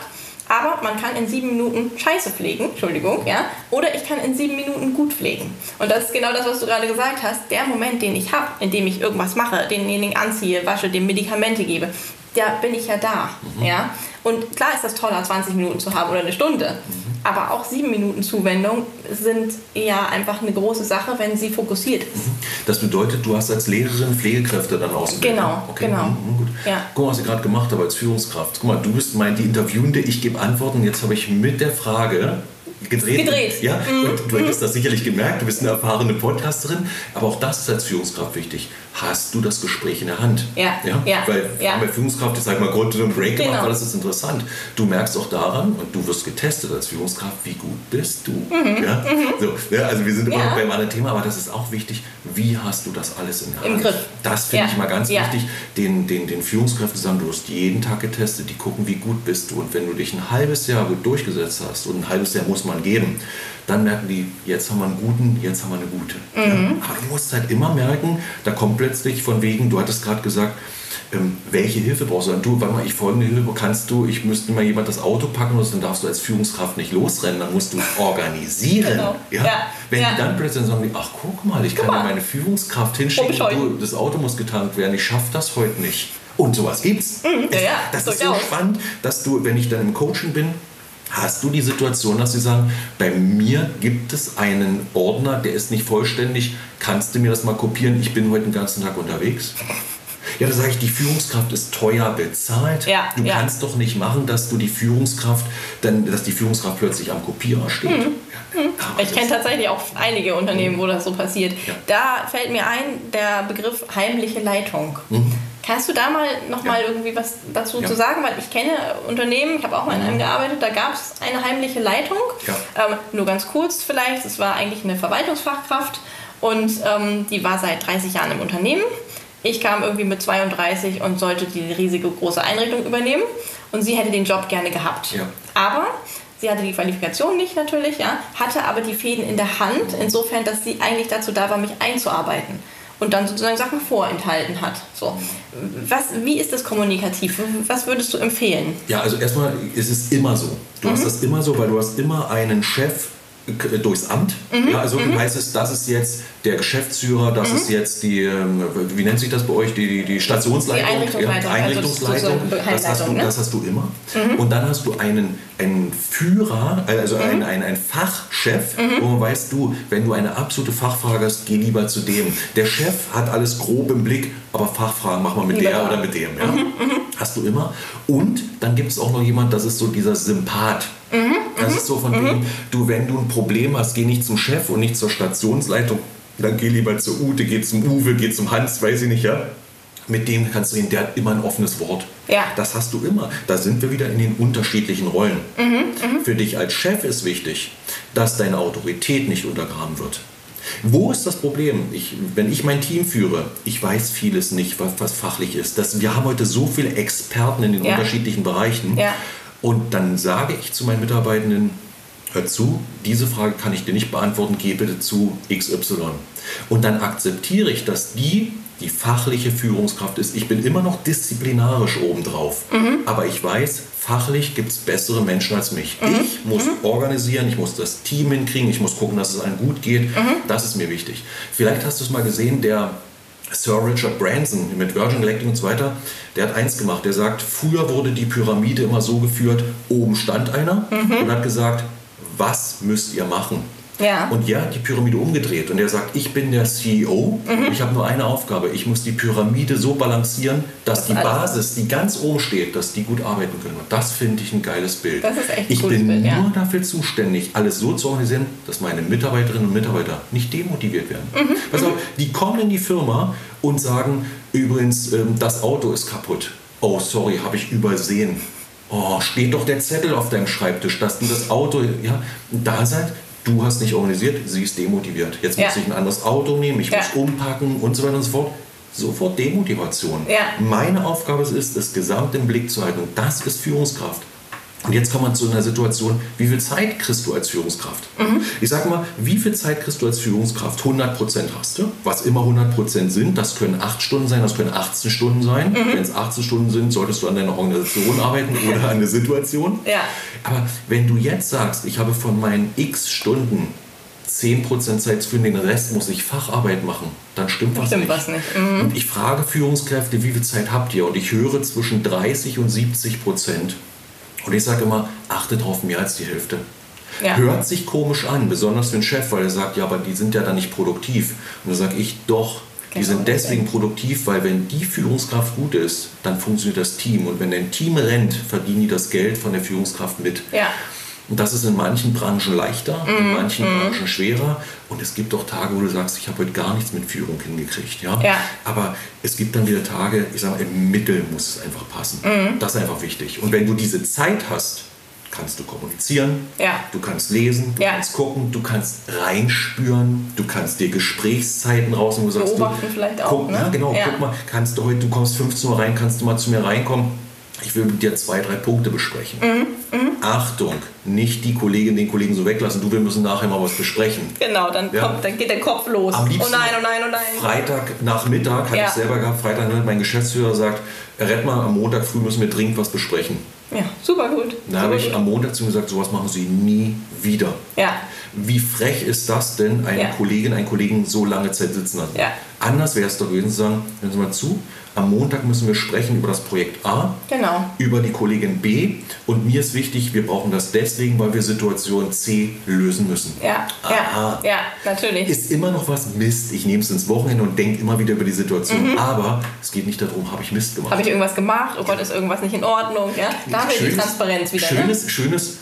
aber man kann in sieben Minuten Scheiße pflegen, Entschuldigung, ja, oder ich kann in sieben Minuten gut pflegen. Und das ist genau das, was du gerade gesagt hast. Der Moment, den ich habe, in dem ich irgendwas mache, denjenigen anziehe, wasche, dem Medikamente gebe, da bin ich ja da, mhm. ja. Und klar ist das toller, 20 Minuten zu haben oder eine Stunde. Mhm. Aber auch sieben Minuten Zuwendung sind ja einfach eine große Sache, wenn sie fokussiert ist. Mhm. Das bedeutet, du hast als Lehrerin Pflegekräfte dann ausgebildet. Genau, okay. genau. Mhm, gut. Ja. Guck mal, was ich gerade gemacht habe als Führungskraft. Guck mal, du bist mein, die Interviewende, ich gebe Antworten. Jetzt habe ich mit der Frage gedreht. Gedreht. Ja, mhm. und du hättest das sicherlich gemerkt, du bist eine erfahrene Podcasterin, aber auch das ist als Führungskraft wichtig. Hast du das Gespräch in der Hand? Ja. ja? ja. Weil ja. bei Führungskraft, ich sage mal, Grund und Break genau. gemacht, weil das ist interessant. Du merkst auch daran, und du wirst getestet als Führungskraft, wie gut bist du. Mhm. Ja? Mhm. So, ja, also wir sind immer noch beim anderen Thema, aber das ist auch wichtig, wie hast du das alles in der Hand? Im Griff. Das finde ich mal ganz wichtig, den, den, den Führungskräften zu sagen, du hast jeden Tag getestet, die gucken, wie gut bist du. Und wenn du dich ein halbes Jahr gut durchgesetzt hast, und ein halbes Jahr muss man geben, dann merken die, jetzt haben wir einen guten, jetzt haben wir eine gute. Mhm. Ja, aber du musst halt immer merken, da kommt plötzlich von wegen, du hattest gerade gesagt, ähm, welche Hilfe brauchst du? Und du, warte mal, ich folgende Hilfe kannst du, ich müsste mal jemand das Auto packen und dann darfst du als Führungskraft nicht losrennen, dann musst du *laughs* organisieren. Genau. Ja? ja? Wenn ja. die dann plötzlich sagen, ach guck mal, ich kann ja meine Führungskraft hinschicken, du, das Auto muss getankt werden, ich schaffe das heute nicht. Und sowas gibt's. Mhm, ja, das ist so spannend, dass du, wenn ich dann im Coaching bin, Hast du die Situation, dass sie sagen, bei mir gibt es einen Ordner, der ist nicht vollständig, kannst du mir das mal kopieren? Ich bin heute den ganzen Tag unterwegs. Ja, da sage ich, die Führungskraft ist teuer bezahlt. Ja, du ja. kannst doch nicht machen, dass du die Führungskraft, dann, dass die Führungskraft plötzlich am Kopierer steht. Mhm. Ja, mhm. ich kenne tatsächlich auch einige Unternehmen, wo das so passiert. Da fällt mir ein der Begriff heimliche Leitung. Kannst du da mal noch ja. mal irgendwie was dazu ja. zu sagen? Weil ich kenne Unternehmen, ich habe auch mal in einem mhm. gearbeitet, da gab es eine heimliche Leitung. Ja. Ähm, nur ganz kurz vielleicht, es war eigentlich eine Verwaltungsfachkraft und ähm, die war seit 30 Jahren im Unternehmen. Ich kam irgendwie mit 32 und sollte die riesige große Einrichtung übernehmen und sie hätte den Job gerne gehabt. Aber Sie hatte die Qualifikation nicht natürlich, ja, hatte aber die Fäden in der Hand, insofern, dass sie eigentlich dazu da war, mich einzuarbeiten und dann sozusagen Sachen vorenthalten hat. So. Was, wie ist das kommunikativ? Was würdest du empfehlen? Ja, also erstmal ist es immer so. Du mhm. hast das immer so, weil du hast immer einen Chef durchs Amt. Mhm. Ja, also mhm. heißt es, das ist jetzt der Geschäftsführer, das mhm. ist jetzt die, ähm, wie nennt sich das bei euch, die, die, die Stationsleitung? Die Einrichtungsleitung. Ja, Einrichtungsleitung. Also das, hast du, ne? das hast du immer. Mhm. Und dann hast du einen, einen Führer, also mhm. einen, einen, einen Fachchef, mhm. wo man weißt du, wenn du eine absolute Fachfrage hast, geh lieber zu dem. Der Chef hat alles grob im Blick, aber Fachfragen mach mal mit lieber der oder mit dem. Ja? Hast du immer. Und dann gibt es auch noch jemand, das ist so dieser Sympath. Mhm, das ist so von mhm. wegen, du, wenn du ein Problem hast, geh nicht zum Chef und nicht zur Stationsleitung, dann geh lieber zur Ute, geh zum Uwe, geh zum Hans, weiß ich nicht, ja. Mit dem kannst du reden, der hat immer ein offenes Wort. Ja. Das hast du immer. Da sind wir wieder in den unterschiedlichen Rollen. Mhm, mhm. Für dich als Chef ist wichtig, dass deine Autorität nicht untergraben wird. Wo ist das Problem? Ich, wenn ich mein Team führe, ich weiß vieles nicht, was, was fachlich ist. Das, wir haben heute so viele Experten in den ja. unterschiedlichen Bereichen. Ja. Und dann sage ich zu meinen Mitarbeitenden, hör zu, diese Frage kann ich dir nicht beantworten, geh bitte zu XY. Und dann akzeptiere ich, dass die die fachliche Führungskraft ist. Ich bin immer noch disziplinarisch obendrauf, mhm. aber ich weiß, fachlich gibt es bessere Menschen als mich. Mhm. Ich muss mhm. organisieren, ich muss das Team hinkriegen, ich muss gucken, dass es allen gut geht. Mhm. Das ist mir wichtig. Vielleicht hast du es mal gesehen, der Sir Richard Branson mit Virgin Galactic und so weiter, der hat eins gemacht. Der sagt, früher wurde die Pyramide immer so geführt, oben stand einer mhm. und hat gesagt, was müsst ihr machen? Ja. Und ja, die Pyramide umgedreht. Und er sagt, ich bin der CEO mhm. ich habe nur eine Aufgabe. Ich muss die Pyramide so balancieren, dass das die Basis, die ganz oben steht, dass die gut arbeiten können. Und das finde ich ein geiles Bild. Das ist echt ich bin Bild, nur ja. dafür zuständig, alles so zu organisieren, dass meine Mitarbeiterinnen und Mitarbeiter nicht demotiviert werden. Mhm. Also, die kommen in die Firma und sagen, übrigens, ähm, das Auto ist kaputt. Oh, sorry, habe ich übersehen. Oh, steht doch der Zettel auf deinem Schreibtisch, dass du das Auto, ja, da seid, du hast nicht organisiert, sie ist demotiviert. Jetzt ja. muss ich ein anderes Auto nehmen, ich ja. muss umpacken und so weiter und so fort. Sofort Demotivation. Ja. Meine Aufgabe ist, das Gesamte im Blick zu halten. Und das ist Führungskraft. Und jetzt kommt man zu einer Situation, wie viel Zeit kriegst du als Führungskraft? Mhm. Ich sage mal, wie viel Zeit kriegst du als Führungskraft? 100% hast du, was immer 100% sind. Das können 8 Stunden sein, das können 18 Stunden sein. Mhm. Wenn es 18 Stunden sind, solltest du an deiner Organisation arbeiten *laughs* oder an der Situation. Ja. Aber wenn du jetzt sagst, ich habe von meinen x Stunden 10% Zeit für den Rest muss ich Facharbeit machen, dann stimmt was stimmt nicht. Was nicht. Mhm. Und ich frage Führungskräfte, wie viel Zeit habt ihr? Und ich höre zwischen 30 und 70 Prozent. Und ich sage immer, achte darauf, mehr als die Hälfte. Ja. Hört sich komisch an, besonders für den Chef, weil er sagt, ja, aber die sind ja dann nicht produktiv. Und dann sage ich, doch, die genau. sind deswegen produktiv, weil wenn die Führungskraft gut ist, dann funktioniert das Team. Und wenn ein Team rennt, verdienen die das Geld von der Führungskraft mit. Ja. Und das ist in manchen Branchen leichter, mm, in mhm. manchen mm. Branchen schwerer. Und es gibt auch Tage, wo du sagst, ich habe heute gar nichts mit Führung hingekriegt. Ja? ja? Aber es gibt dann wieder Tage, ich sage mal, im Mittel muss es einfach passen. Mm. Das ist einfach wichtig. Und wenn du diese Zeit hast, kannst du kommunizieren, ja. du kannst lesen, du ja. kannst gucken, du kannst reinspüren, du kannst dir Gesprächszeiten raus, wo du sagst, Beobachten du, vielleicht auch. Guck, ne? Ja, genau, guck mal, kannst du heute, du kommst 15 Uhr rein, kannst du mal zu mir reinkommen ich will mit dir zwei, drei Punkte besprechen. Mhm, mh. Achtung, nicht die Kollegin, den Kollegen so weglassen, du, wir müssen nachher mal was besprechen. Genau, dann, ja? kommt, dann geht der Kopf los. Am liebsten oh nein, oh nein, oh nein. Freitag Nachmittag, hatte ja. ich selber gehabt, Freitag mein Geschäftsführer sagt, rett mal, am Montag früh müssen wir dringend was besprechen. Ja, super gut. Dann habe ich am Montag zu ihm gesagt, sowas machen Sie nie wieder. Ja. Wie frech ist das denn, eine ja. Kollegin, einen Kollegen so lange Zeit sitzen lassen? Ja. Anders wäre es doch gewesen, zu sagen, hören Sie mal zu, am Montag müssen wir sprechen über das Projekt A, genau. über die Kollegin B und mir ist wichtig, wir brauchen das deswegen, weil wir Situation C lösen müssen. Ja, ja, ja, natürlich. Ist immer noch was Mist. Ich nehme es ins Wochenende und denke immer wieder über die Situation. Mhm. Aber es geht nicht darum, habe ich Mist gemacht. Habe ich irgendwas gemacht? Oh Gott, ist irgendwas nicht in Ordnung? Ja? Da haben wir die Transparenz wieder. Ne? Schönes, ne? schönes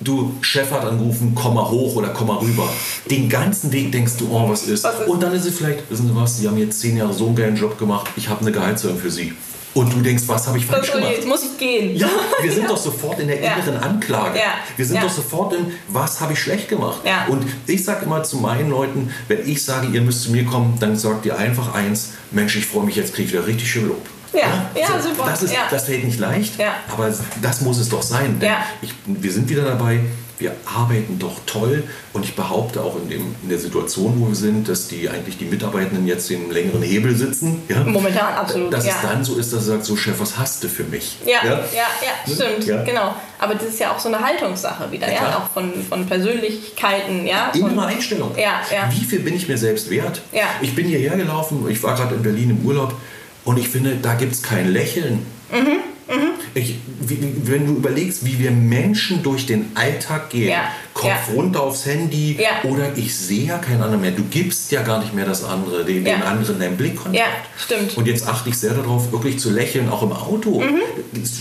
du, Chef hat angerufen, komm mal hoch oder komm mal rüber. Den ganzen Weg denkst du, oh, was ist? Was ist? Und dann ist sie vielleicht, wissen Sie was, Sie haben jetzt zehn Jahre so einen geilen Job gemacht, ich habe eine Gehaltserhöhung für Sie. Und du denkst, was habe ich falsch gemacht? Jetzt muss ich gehen. Ja, wir *laughs* sind ja. doch sofort in der inneren ja. Anklage. Ja. Wir sind doch sofort in, was habe ich schlecht gemacht? Und ich sage immer zu meinen Leuten, wenn ich sage, ihr müsst zu mir kommen, dann sagt ihr einfach eins, Mensch, ich freue mich, jetzt kriege ich wieder richtig schön Lob. Ja, ja, so, super. Das, ist, ja. das fällt nicht leicht, ja. aber das muss es doch sein. Denn ich, wir sind wieder dabei, wir arbeiten doch toll und ich behaupte auch in, dem, in der Situation, wo wir sind, dass die eigentlich die Mitarbeitenden jetzt in längeren Hebel sitzen. Ja? Momentan absolut. Dass ja. es dann so ist, dass er sagt, so Chef, was hast du für mich? Ja, ja, ja, ja stimmt, ja. genau. Aber das ist ja auch so eine Haltungssache wieder, ja, auch von, von Persönlichkeiten, ja. Innere Einstellung. Ja, ja. Wie viel bin ich mir selbst wert? Ja. Ich bin hierher gelaufen, ich war gerade in Berlin im Urlaub und ich finde, da gibt es kein Lächeln. Mhm. Mhm. Ich, wenn du überlegst, wie wir Menschen durch den Alltag gehen, ja. Kopf ja. runter aufs Handy ja. oder ich sehe ja keinen anderen mehr. Du gibst ja gar nicht mehr das andere, den, den anderen deinen Blickkontakt. Ja, stimmt. Und jetzt achte ich sehr darauf, wirklich zu lächeln, auch im Auto. Mhm.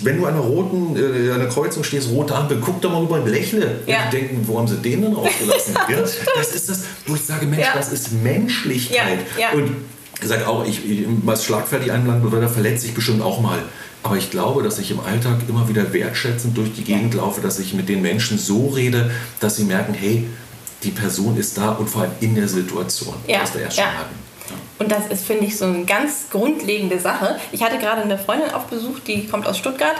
Wenn du an einer roten, äh, an einer Kreuzung stehst, rote Ampel, guck doch mal rüber und lächle. Ja. Und denken, wo haben sie den denn *laughs* rausgelassen? ja, das ist das, wo ich sage, Mensch, das ist Menschlichkeit. Und ich sage auch, ich, was schlagfertig einlangt, da verletze ich bestimmt auch mal. Aber ich glaube, dass ich im Alltag immer wieder wertschätzend durch die Gegend laufe, dass ich mit den Menschen so rede, dass sie merken, hey, die Person ist da und vor allem in der Situation, ja. was wir erst schon ja. Und das ist, finde ich, so eine ganz grundlegende Sache. Ich hatte gerade eine Freundin auf Besuch, die kommt aus Stuttgart.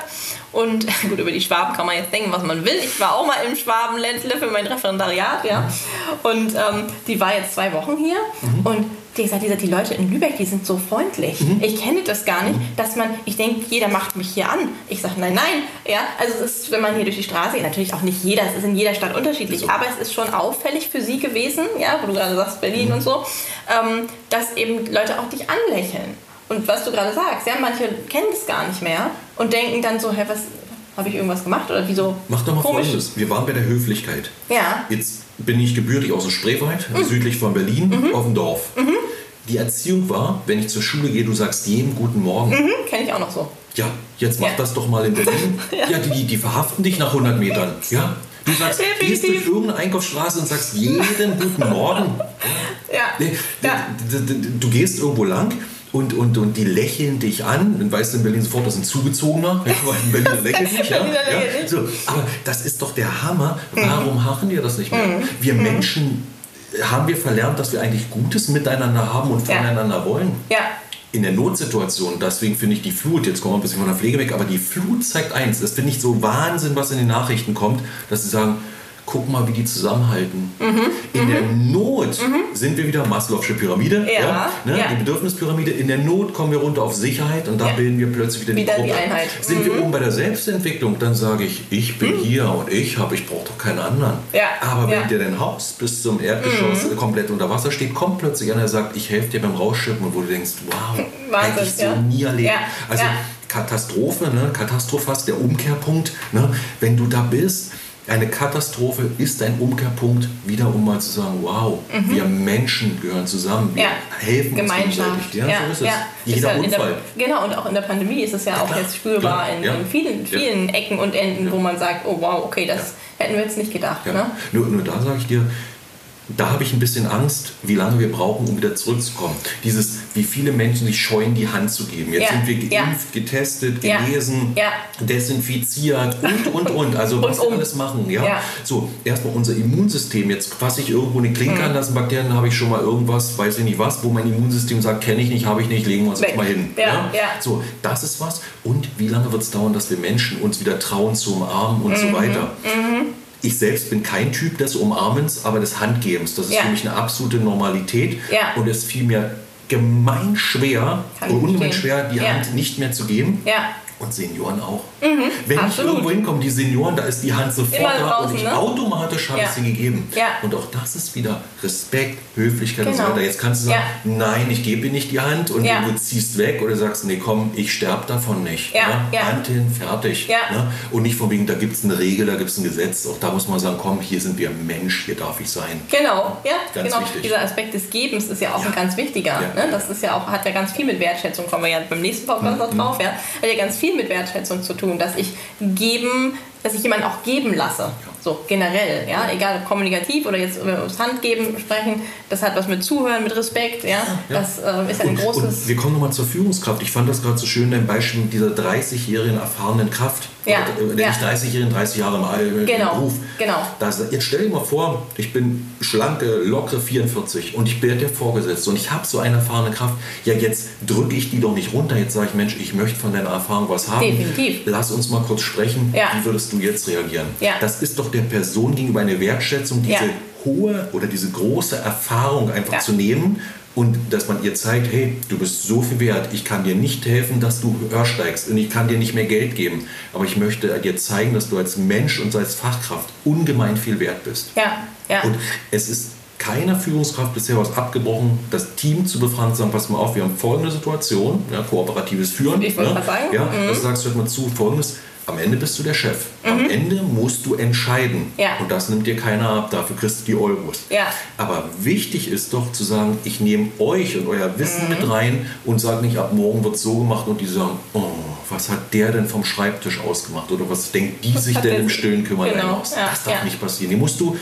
Und *laughs* gut, über die Schwaben kann man jetzt denken, was man will. Ich war auch mal im Schwabenländle für mein Referendariat, ja. Und ähm, die war jetzt zwei Wochen hier. Mhm. Und die gesagt, die, die Leute in Lübeck, die sind so freundlich. Mhm. Ich kenne das gar nicht, dass man, ich denke, jeder macht mich hier an. Ich sage, nein, nein. Ja, also es ist, wenn man hier durch die Straße geht, natürlich auch nicht jeder, es ist in jeder Stadt unterschiedlich, aber es ist schon auffällig für sie gewesen, ja, wo du gerade sagst, Berlin mhm. und so, ähm, dass eben Leute auch dich anlächeln. Und was du gerade sagst, ja, manche kennen das gar nicht mehr und denken dann so, hä, was, habe ich irgendwas gemacht oder wieso? Mach doch mal folgendes. Wir waren bei der Höflichkeit. Ja. Jetzt bin ich gebürtig aus dem Spreewald, mhm. südlich von Berlin, mhm. auf dem Dorf. Mhm. Die Erziehung war, wenn ich zur Schule gehe, du sagst jedem guten Morgen. Mhm. Kenne ich auch noch so. Ja, jetzt mach ja. das doch mal in Berlin. *laughs* ja, ja die, die verhaften dich nach 100 Metern. Ja, Du sagst, *laughs* gehst durch irgendeine Einkaufsstraße und sagst jeden guten Morgen. Ja. ja. Du gehst irgendwo lang und, und, und die lächeln dich an. Dann weißt du in Berlin sofort, das ist ein Zugezogener. *laughs* In Berlin lächelt nicht. Ja? Ja? So, aber das ist doch der Hammer. Warum mhm. wir das nicht mehr? Mhm. Wir mhm. Menschen haben wir verlernt, dass wir eigentlich Gutes miteinander haben und voneinander ja. wollen. Ja. In der Notsituation, deswegen finde ich die Flut, jetzt kommen wir ein bisschen von der Pflege weg, aber die Flut zeigt eins, das finde ich so Wahnsinn, was in den Nachrichten kommt, dass sie sagen, guck mal, wie die zusammenhalten. Mhm. In mhm. der Not mhm. sind wir wieder Maslow'sche Pyramide, ja. ja, ne? ja. die Bedürfnispyramide. In der Not kommen wir runter auf Sicherheit und da bilden wir plötzlich wieder, wieder die Gruppe. Die Einheit. Sind wir mhm. oben bei der Selbstentwicklung, dann sage ich, ich bin mhm. hier und ich habe, ich brauche doch keinen anderen. Aber wenn dir dein Haus bis zum Erdgeschoss mhm. komplett unter Wasser steht, kommt plötzlich einer, der sagt, ich helfe dir beim Rausschippen und wo du denkst, wow, *laughs* hätte ich so nie erlebt. Also Katastrophe, ne? Katastrophas, der Umkehrpunkt, ne? wenn du da bist eine Katastrophe ist ein Umkehrpunkt, wieder um mal zu sagen, wow, mhm. wir Menschen gehören zusammen, wir ja. helfen Gemeinschaft. uns gegenseitig. Ja, ja, so ist es. Jeder ist Unfall. Der, genau, und auch in der Pandemie ist es ja, auch jetzt spürbar in, in, vielen, vielen Ecken und Enden, wo man sagt, oh wow, okay, das hätten wir jetzt nicht gedacht. Ne? Nur, nur da sage ich dir, da habe ich ein bisschen Angst, wie lange wir brauchen, um wieder zurückzukommen. Dieses, wie viele Menschen sich scheuen, die Hand zu geben. Jetzt ja. sind wir geimpft, ja. getestet, gelesen, ja. desinfiziert und, und, und. *laughs* Also was wir alles machen. Ja? So, erstmal unser Immunsystem. Jetzt fasse ich irgendwo eine Klinke mhm. an, das Bakterien, habe ich schon mal irgendwas, weiß ich nicht was, wo mein Immunsystem sagt, kenne ich nicht, habe ich nicht, legen wir uns jetzt mal hin. Ja. So, das ist was. Und wie lange wird es dauern, dass wir Menschen uns wieder trauen zu umarmen und mhm. so weiter. Mhm ich selbst bin kein Typ des Umarmens, aber des Handgebens. Das ist ja. für mich eine absolute Normalität ja. und es fiel mir gemein schwer, ungemein schwer, die ja. Hand nicht mehr zu geben. Ja. Und Senioren auch. Mhm, Wenn absolut. ich irgendwo hinkomme, die Senioren, da ist die Hand sofort Immer da draußen, und ich ne? automatisch habe ja. ich sie gegeben. Ja. Und auch das ist wieder Respekt, Höflichkeit genau. und so weiter. Jetzt kannst du sagen, ja. nein, ich gebe dir nicht die Hand und du ziehst weg oder sagst, nee, komm, ich sterbe davon nicht. Ja. Ne? Hand hin, fertig. Ne? Und nicht von wegen, da gibt es eine Regel, da gibt es ein Gesetz. Auch da muss man sagen, komm, hier sind wir Mensch, hier darf ich sein. Genau, ja, ganz genau. Wichtig. Dieser Aspekt des Gebens ist ja auch ein ganz wichtiger. Ne? Das ist ja auch, hat ja ganz viel mit Wertschätzung, kommen wir ja beim nächsten Podcast mhm. noch drauf, ja, hat ja ganz viel mit Wertschätzung zu tun, dass ich geben, dass ich jemanden auch geben lasse. So generell, ja, egal ob kommunikativ oder jetzt über das Handgeben sprechen, das hat was mit Zuhören, mit Respekt, ja, ja. das äh, ist ein und, großes. Und wir kommen nochmal zur Führungskraft. Ich fand das gerade so schön, dein Beispiel mit dieser 30-jährigen erfahrenen Kraft. Ja. Oder, äh, ja. nicht 30-jährigen, 30 Jahre im, genau. Beruf. Genau. Das, jetzt stell dir mal vor, ich bin schlanke, lockere 44 und ich bin der Vorgesetzte und ich habe so eine erfahrene Kraft. Ja, jetzt drücke ich die doch nicht runter. Jetzt sage ich, Mensch, ich möchte von deiner Erfahrung was haben. Definitiv. Lass uns mal kurz sprechen. Ja. Wie würdest du jetzt reagieren? Ja. Das ist doch der Person gegenüber eine Wertschätzung, diese ja. hohe oder diese große Erfahrung einfach ja. zu nehmen und dass man ihr zeigt, hey, du bist so viel wert, ich kann dir nicht helfen, dass du höher steigst und ich kann dir nicht mehr Geld geben, aber ich möchte dir zeigen, dass du als Mensch und als Fachkraft ungemein viel wert bist. Ja, ja. Und es ist keiner Führungskraft bisher was abgebrochen, das Team zu befragen, zu sagen, pass mal auf, wir haben folgende Situation, ja, kooperatives Führen. Ich wollte ne? sagen. Ja, mhm. du sagst, hört mal zu, folgendes, am Ende bist du der Chef. Mhm. Am Ende musst du entscheiden. Ja. Und das nimmt dir keiner ab. Dafür kriegst du die Euros. Ja. Aber wichtig ist doch zu sagen, ich nehme euch und euer Wissen mhm. mit rein und sage nicht, ab morgen wird so gemacht und die sagen, oh, was hat der denn vom Schreibtisch ausgemacht? Oder was denkt die sich denn im Stillen kümmern genau. aus? Ja. Das darf nicht passieren. Die musst du,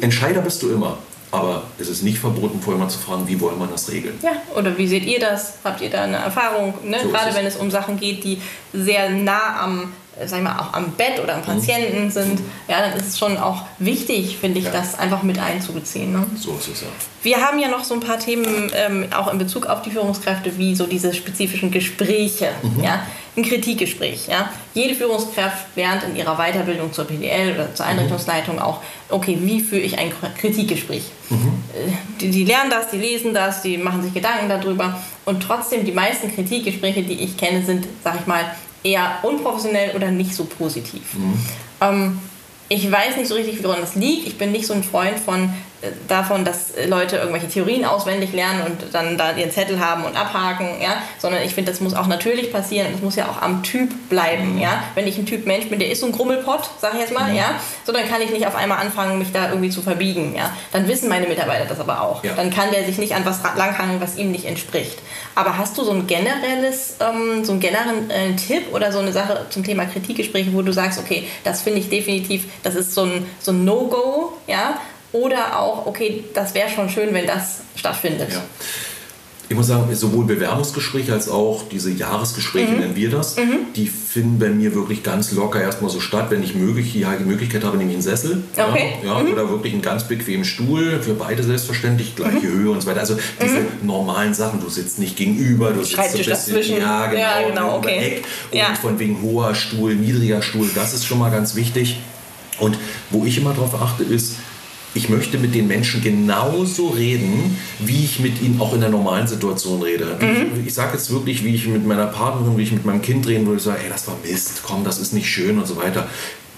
Entscheider bist du immer. Aber es ist nicht verboten, vorher mal zu fragen, wie wollen wir das regeln. Ja, oder wie seht ihr das? Habt ihr da eine Erfahrung? Ne? So Gerade wenn es um Sachen geht, die sehr nah am sag ich mal, auch am Bett oder am mhm. Patienten sind, ja, dann ist es schon auch wichtig, finde ich, ja. das einfach mit einzubeziehen. Ne? So ist es ja. Wir haben ja noch so ein paar Themen, ähm, auch in Bezug auf die Führungskräfte, wie so diese spezifischen Gespräche. Mhm. Ja? Ein Kritikgespräch. Ja? Jede Führungskraft lernt in ihrer Weiterbildung zur PDL oder zur mhm. Einrichtungsleitung auch, okay, wie führe ich ein Kritikgespräch? Mhm. die, die, lernen das, die lesen das, die machen sich Gedanken darüber. Und trotzdem, die meisten Kritikgespräche, die ich kenne, sind, sag ich mal, eher unprofessionell oder nicht so positiv. Mhm. Ähm, ich weiß nicht so richtig, woran das liegt. Ich bin nicht so ein Freund von davon, dass Leute irgendwelche Theorien auswendig lernen und dann da ihren Zettel haben und abhaken, ja, sondern ich finde, das muss auch natürlich passieren und das muss ja auch am Typ bleiben, ja. Wenn ich ein Typ Mensch bin, der ist so ein Grummelpott, sag ich jetzt mal, mhm. ja, so dann kann ich nicht auf einmal anfangen, mich da irgendwie zu verbiegen, ja. Dann wissen meine Mitarbeiter das aber auch. Ja. Dann kann der sich nicht an was langhangeln, was ihm nicht entspricht. Aber hast du so ein generelles, ähm, so einen generellen äh, Tipp oder so eine Sache zum Thema Kritikgespräche, wo du sagst, okay, das finde ich definitiv, das ist so ein, so ein No-Go, ja, oder auch, okay, das wäre schon schön, wenn das stattfindet. Ja. Ich muss sagen, sowohl Bewerbungsgespräche als auch diese Jahresgespräche, mhm. nennen wir das, mhm. die finden bei mir wirklich ganz locker erstmal so statt, wenn ich möglich, die Möglichkeit habe, nehme ich einen Sessel okay. ja, ja mhm. oder wirklich einen ganz bequemen Stuhl, für beide selbstverständlich, gleiche mhm. Höhe und so weiter. Also diese mhm. normalen Sachen, du sitzt nicht gegenüber, du sitzt so ein bisschen, dazwischen. ja genau, ja, genau okay. Eck und ja. von wegen hoher Stuhl, niedriger Stuhl, das ist schon mal ganz wichtig. Und wo ich immer darauf achte, ist, ich möchte mit den Menschen genauso reden, wie ich mit ihnen auch in der normalen Situation rede. Mhm. Ich, ich sage jetzt wirklich, wie ich mit meiner Partnerin, wie ich mit meinem Kind reden würde, ich sage, ey, das war Mist, komm, das ist nicht schön und so weiter.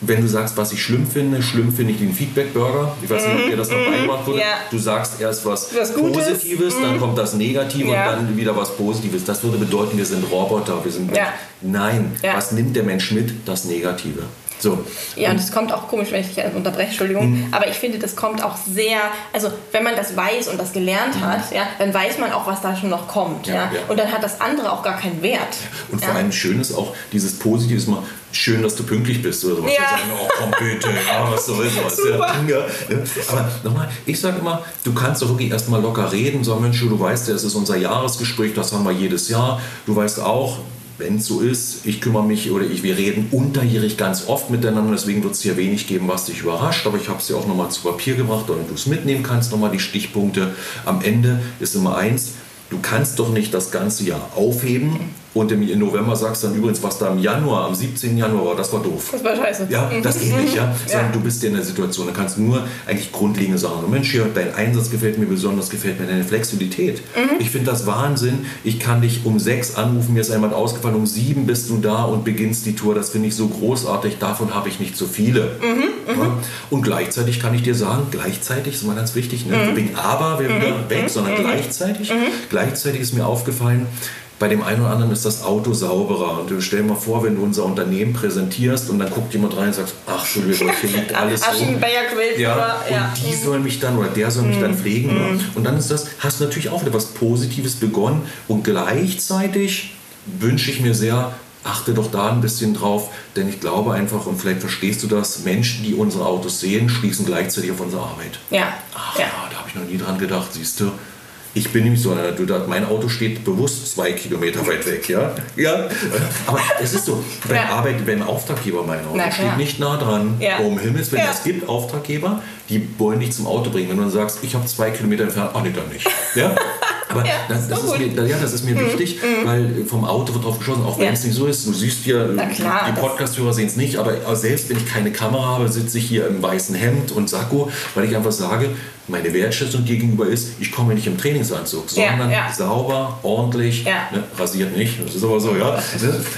Wenn du sagst, was ich schlimm finde, schlimm finde ich den Feedback-Burger. Ich weiß nicht, ob dir das noch mhm. beigebracht wurde. Ja. Du sagst erst was, was Positives, mhm. dann kommt das Negative ja. und dann wieder was Positives. Das würde bedeuten, wir sind Roboter, wir sind. Ja. Nein, was nimmt der Mensch mit? Das Negative. So. Ja, und es kommt auch komisch, wenn ich dich unterbreche, Entschuldigung, mhm. aber ich finde, das kommt auch sehr, also wenn man das weiß und das gelernt mhm. hat, ja, dann weiß man auch, was da schon noch kommt. Ja, ja. ja. Und dann hat das andere auch gar keinen Wert. Und vor allem schön ist auch dieses Positive, ist mal schön, dass du pünktlich bist oder sowas. Ja. Sagen, oh komm bitte, *laughs* ja, was soll sowas. Ja, aber nochmal, ich sage immer, du kannst doch wirklich erstmal locker reden, sagen, Mensch, du weißt ja, es ist unser Jahresgespräch, das haben wir jedes Jahr. Du weißt auch, wenn es so ist, ich kümmere mich oder ich, wir reden unterjährig ganz oft miteinander, deswegen wird es hier wenig geben, was dich überrascht, aber ich habe es dir auch nochmal zu Papier gebracht, damit du es mitnehmen kannst, nochmal die Stichpunkte. Am Ende ist immer eins, du kannst doch nicht das ganze Jahr aufheben und im November sagst du dann übrigens, was da im Januar, am 17. Januar war, das war doof. Das war scheiße. Ja, das geht nicht, ja. *laughs* Sondern ja. du bist ja in der Situation, da kannst du nur eigentlich grundlegende Sachen. Und Mensch, hier, dein Einsatz gefällt mir besonders, gefällt mir deine Flexibilität. Mhm. Ich finde das Wahnsinn. Ich kann dich um sechs anrufen, mir ist einmal ausgefallen, um sieben bist du da und beginnst die Tour. Das finde ich so großartig, davon habe ich nicht so viele. Mhm. Ja? Und gleichzeitig kann ich dir sagen, gleichzeitig ist mal ganz wichtig, ne? Mhm. wegen aber wäre wieder mhm. weg, sondern mhm. gleichzeitig. Mhm. Gleichzeitig ist mir aufgefallen, bei dem einen oder anderen ist das Auto sauberer. Und stell dir mal vor, wenn du unser Unternehmen präsentierst und dann guckt jemand rein und sagt, ach, Entschuldigung, hier *laughs* liegt alles so. Ja, oder, ja. Und die sollen mich dann, oder der soll mich dann pflegen. Mm. Und dann ist das, hast du natürlich auch wieder was Positives begonnen. Und gleichzeitig wünsche ich mir sehr, achte doch da ein bisschen drauf, denn ich glaube einfach, und vielleicht verstehst du das, Menschen, die unsere Autos sehen, schließen gleichzeitig auf unsere Arbeit. Ja. Ach ja, ja da habe ich noch nie dran gedacht, siehst du. Ich bin nämlich so einer Natur, mein Auto steht bewusst zwei Kilometer weit weg, ja. ja. Aber es ist so, beim, ja. Arbeit, beim Auftraggeber mein Auto Na, steht nicht nah dran. Ja. Um Himmels Willen, ja. es gibt Auftraggeber, die wollen dich zum Auto bringen. Wenn du dann sagst, ich habe zwei Kilometer entfernt, ach nee, dann nicht. Ja? *laughs* Aber ja, das, das, ist mir, ja, das ist mir mhm. wichtig, mhm. weil vom Auto wird drauf geschossen, auch wenn es nicht so ist. Du siehst ja, klar, die Podcast-Hörer sehen es nicht, aber selbst wenn ich keine Kamera habe, sitze ich hier im weißen Hemd und Sakko, weil ich einfach sage, meine Wertschätzung dir gegenüber ist, ich komme nicht im Trainingsanzug, sondern ja, ja. sauber, ordentlich, ja. ne, rasiert nicht, das ist aber so, ja.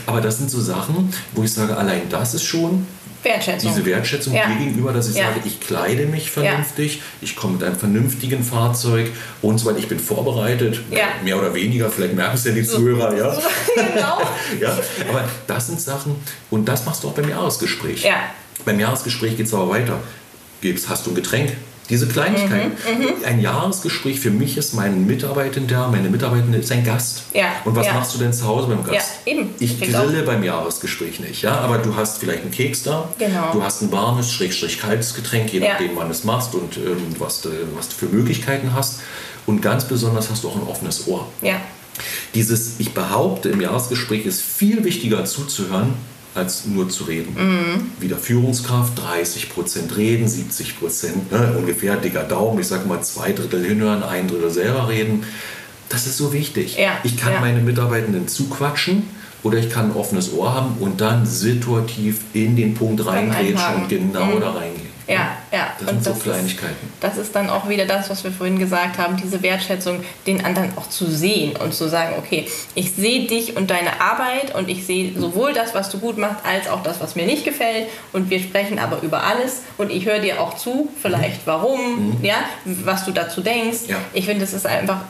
Aber das sind so Sachen, wo ich sage, allein das ist schon Wertschätzung. Diese Wertschätzung ja. gegenüber, dass ich ja. sage, ich kleide mich vernünftig, ja. ich komme mit einem vernünftigen Fahrzeug und so weiter. Ich bin vorbereitet, mehr oder weniger, vielleicht merken es ja die Zuhörer, ja. *laughs* genau. *laughs* ja. Aber das sind Sachen, und das machst du auch beim Jahresgespräch. Beim Jahresgespräch geht es aber weiter. Hast du ein Getränk? Diese Kleinigkeiten. Mhm, mhm, ein Jahresgespräch für mich ist mein Mitarbeitender, meine Mitarbeitende ist ein Gast. Ja, und was ja. machst du denn zu Hause beim Gast? Ja, eben. Ich grille beim Jahresgespräch nicht, ja, aber du hast vielleicht einen Keks da, genau. du hast ein warmes, schrägstrich kaltes Getränk, je nachdem, wann es machst und ähm, was, du, was du für Möglichkeiten hast. Und ganz besonders hast du auch ein offenes Ohr. Ja. Dieses, ich behaupte, im Jahresgespräch ist viel wichtiger zuzuhören, als nur zu reden. Mhm. Wieder Führungskraft, 30 Prozent reden, 70 Prozent, ne, ungefähr dicker Daumen, ich sage mal zwei Drittel hinhören, ein Drittel selber reden. Das ist so wichtig. Ja. Ich kann ja. meine Mitarbeitenden zuquatschen oder ich kann ein offenes Ohr haben und dann situativ in den Punkt reingrätschen und genau mhm. da reingehen. Ja, ja. Das sind so Kleinigkeiten. Ist, das ist dann auch wieder das, was wir vorhin gesagt haben, diese Wertschätzung, den anderen auch zu sehen und zu sagen, okay, ich sehe dich und deine Arbeit und ich sehe sowohl das, was du gut machst, als auch das, was mir nicht gefällt und wir sprechen aber über alles und ich höre dir auch zu, vielleicht mhm. warum, mhm. ja, was du dazu denkst. Ja. Ich finde, das ist einfach,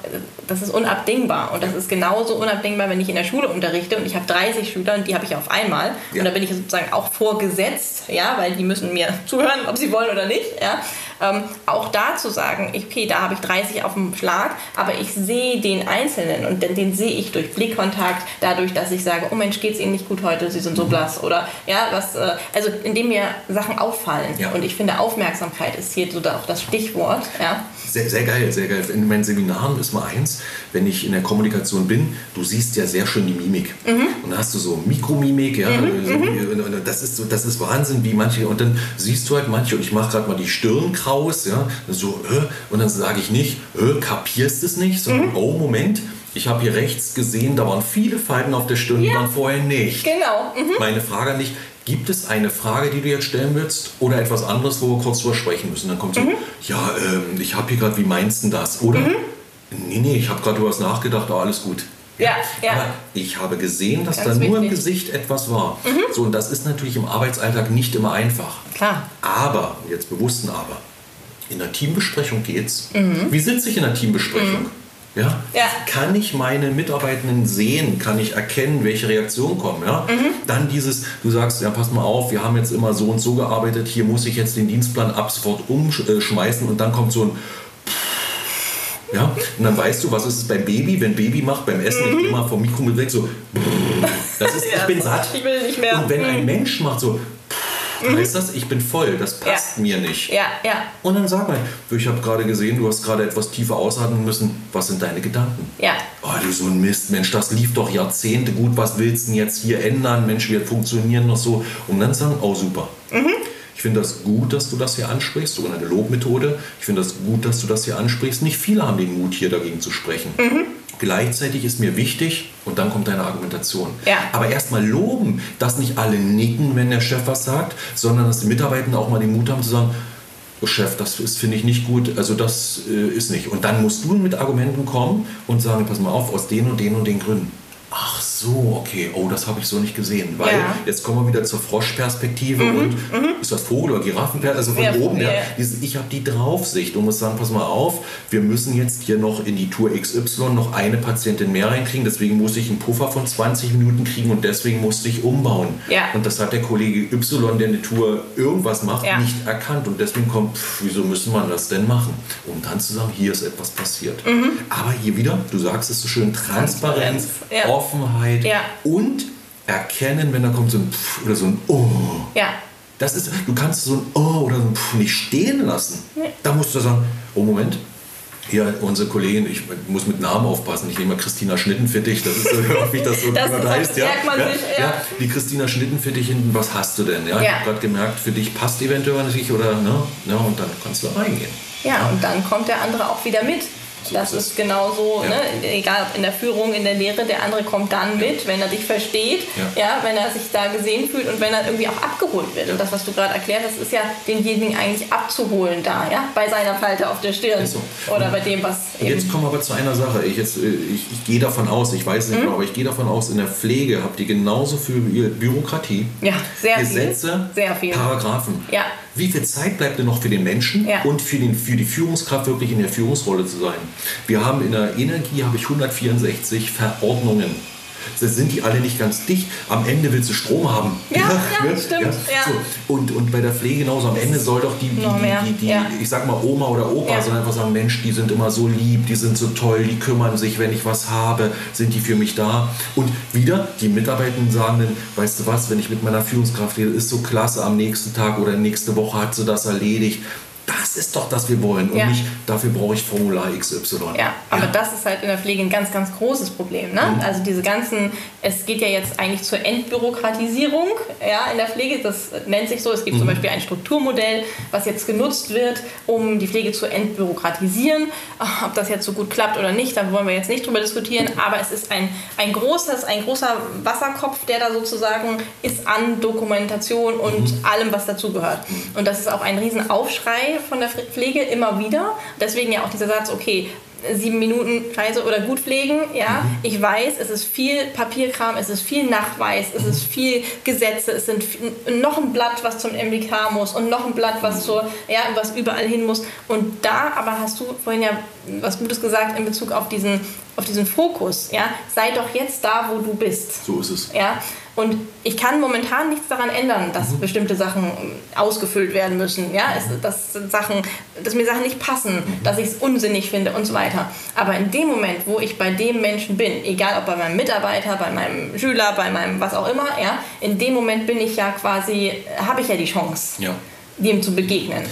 das ist unabdingbar und das ist genauso unabdingbar, wenn ich in der Schule unterrichte und ich habe 30 Schüler und die habe ich auf einmal ja. und da bin ich sozusagen auch vorgesetzt, ja, weil die müssen mir *laughs* zuhören, ob sie wollen oder nicht, ja. Ähm, auch da zu sagen, okay, da habe ich 30 auf dem Schlag, aber ich sehe den Einzelnen und den, den sehe ich durch Blickkontakt, dadurch, dass ich sage, oh Mensch, geht es Ihnen nicht gut heute, Sie sind so mhm. blass oder ja, was, äh, also indem mir Sachen auffallen ja. und ich finde, Aufmerksamkeit ist hier so auch das Stichwort, ja. Sehr, sehr geil, sehr geil. In meinen Seminaren ist mal eins, wenn ich in der Kommunikation bin, du siehst ja sehr schön die Mimik. Mhm. Und dann hast du so Mikromimik, ja, mhm. mhm. das ist so, das ist Wahnsinn, wie manche, und dann siehst du halt manche, und ich mache gerade mal die Stirn kraus, ja, so, und dann sage ich nicht, kapierst es nicht, sondern, mhm. oh, Moment, ich habe hier rechts gesehen, da waren viele Falten auf der Stirn, ja. die waren vorher nicht. Genau. Mhm. Meine Frage an dich, gibt es eine Frage, die du jetzt stellen willst oder etwas anderes, wo wir kurz drüber sprechen müssen? Dann kommt so, mhm. ja, ähm, ich habe hier gerade, wie meinst du das? Oder, mhm. nee, nee, ich habe gerade über was nachgedacht, aber alles gut. Ja, ja. Aber ich habe gesehen, dass Ganz da nur wichtig. im Gesicht etwas war. Mhm. So, und das ist natürlich im Arbeitsalltag nicht immer einfach. Klar. Aber, jetzt bewusst ein Aber, in der Teambesprechung geht's. Mhm. Wie sitze ich in der Teambesprechung? Ja? ja? Kann ich meine Mitarbeitenden sehen? Kann ich erkennen, welche Reaktionen kommen? Ja? Mhm. Dann dieses, du sagst, ja, pass mal auf, wir haben jetzt immer so und so gearbeitet, hier muss ich jetzt den Dienstplan ab sofort umschmeißen und dann kommt so ein ja, und dann weißt du, was ist es beim Baby, wenn Baby macht beim Essen, mhm. ich gehe mal vom Mikro mit weg, so, das ist, ja, ich bin satt. Ich will nicht mehr. Und wenn ein mhm. Mensch macht so, mhm. heißt das, ich bin voll, das passt ja. mir nicht. Ja, ja. Und dann sag mal, ich habe gerade gesehen, du hast gerade etwas tiefer ausatmen müssen, was sind deine Gedanken? Ja. Oh, du so ein Mist, Mensch, das lief doch Jahrzehnte gut, was willst du denn jetzt hier ändern? Mensch, wir funktionieren noch so. Und dann sagen, oh super. Mhm. Ich finde das gut, dass du das hier ansprichst, sogar eine Lobmethode. Ich finde das gut, dass du das hier ansprichst. Nicht viele haben den Mut, hier dagegen zu sprechen. Mhm. Gleichzeitig ist mir wichtig, und dann kommt deine Argumentation. Ja. Aber erstmal loben, dass nicht alle nicken, wenn der Chef was sagt, sondern dass die Mitarbeiter auch mal den Mut haben zu sagen, oh Chef, das finde ich nicht gut, also das äh, ist nicht. Und dann musst du mit Argumenten kommen und sagen, pass mal auf, aus den und den und den Gründen. Ach so, okay, oh, das habe ich so nicht gesehen. Weil ja. jetzt kommen wir wieder zur Froschperspektive mhm. und mhm. ist das Vogel- oder Giraffenperspektive? Also von ja, oben, ja. Dieses, ich habe die Draufsicht und muss sagen, pass mal auf, wir müssen jetzt hier noch in die Tour XY noch eine Patientin mehr reinkriegen, deswegen muss ich einen Puffer von 20 Minuten kriegen und deswegen musste ich umbauen. Ja. Und das hat der Kollege Y, der eine Tour irgendwas macht, nicht erkannt und deswegen kommt, pff, wieso müssen wir das denn machen? Um dann zu sagen, hier ist etwas passiert. Mhm. Aber hier wieder, du sagst es so schön, Transparenz, Transparenz Offenheit ja. und erkennen, wenn da kommt so ein Pff oder so ein Oh. Ja. Das ist, du kannst so ein Oh oder so ein Pff nicht stehen lassen. Nee. Da musst du sagen, oh Moment, hier unsere Kollegin, ich muss mit Namen aufpassen, ich nehme mal Christina Schnittenfittich, das ist so *laughs* wie das so das heißt. Ja. Man ja, sich, ja. ja, die Christina Schnittenfittich hinten, was hast du denn? Ja, ja. Ich habe gerade gemerkt, für dich passt eventuell nicht oder ne? Ja, und dann kannst du reingehen. Ja, und dann kommt der andere auch wieder mit. Das ist genauso, ja. ne? egal ob in der Führung, in der Lehre, der andere kommt dann mit, wenn er dich versteht, ja. ja. wenn er sich da gesehen fühlt und wenn er irgendwie auch abgeholt wird. Und das, was du gerade erklärt hast, ist ja denjenigen eigentlich abzuholen da, ja, bei seiner Falte auf der Stirn so. oder bei dem, was. Jetzt kommen wir aber zu einer Sache. Ich, jetzt, äh, ich, ich gehe davon aus, ich weiß nicht mhm. genau, aber ich gehe davon aus, in der Pflege habt ihr genauso viel Bürokratie, ja, sehr Gesetze, viel. Sehr viel. Paragraphen. Ja. Wie viel Zeit bleibt denn noch für den Menschen ja. und für, den, für die Führungskraft wirklich in der Führungsrolle zu sein? Wir haben in der Energie habe ich 164 Verordnungen. Sind die alle nicht ganz dicht. Am Ende willst du Strom haben. Ja, ja, ne? stimmt. Ja. So. Und, und bei der Pflege genauso. Am Ende soll doch die, die, die, die, die ich sag mal Oma oder Opa, sondern einfach sagen, Mensch, die sind immer so lieb, die sind so toll, die kümmern sich, wenn ich was habe, sind die für mich da. Und wieder, die Mitarbeitenden sagen dann, weißt du was, wenn ich mit meiner Führungskraft rede, ist so klasse, am nächsten Tag oder nächste Woche hat sie das erledigt das ist doch, das wir wollen und ja. nicht, dafür brauche ich Formular XY. Ja, aber ja. das ist halt in der Pflege ein ganz, ganz großes Problem. Ne? Mhm. Also diese ganzen, es geht ja jetzt eigentlich zur Entbürokratisierung ja, in der Pflege, das nennt sich so, es gibt mhm. zum Beispiel ein Strukturmodell, was jetzt genutzt wird, um die Pflege zu entbürokratisieren. Ob das jetzt so gut klappt oder nicht, da wollen wir jetzt nicht drüber diskutieren, aber es ist ein, ein, großes, ein großer Wasserkopf, der da sozusagen ist an Dokumentation und mhm. allem, was dazugehört. Und das ist auch ein Riesenaufschrei von der Pflege immer wieder. Deswegen ja auch dieser Satz, okay, sieben Minuten Scheiße oder gut pflegen. Ja, mhm. ich weiß, es ist viel Papierkram, es ist viel Nachweis, es ist viel Gesetze, es sind noch ein Blatt, was zum MWK muss und noch ein Blatt, was zur, ja, was überall hin muss. Und da, aber hast du vorhin ja was Gutes gesagt in Bezug auf diesen, auf diesen Fokus. Ja, sei doch jetzt da, wo du bist. So ist es. Ja, und ich kann momentan nichts daran ändern, dass mhm. bestimmte Sachen ausgefüllt werden müssen, ja, es, dass, Sachen, dass mir Sachen nicht passen, mhm. dass ich es unsinnig finde und so weiter. Aber in dem Moment, wo ich bei dem Menschen bin, egal ob bei meinem Mitarbeiter, bei meinem Schüler, bei meinem was auch immer, ja, in dem Moment bin ich ja quasi, habe ich ja die Chance. Ja dem zu begegnen.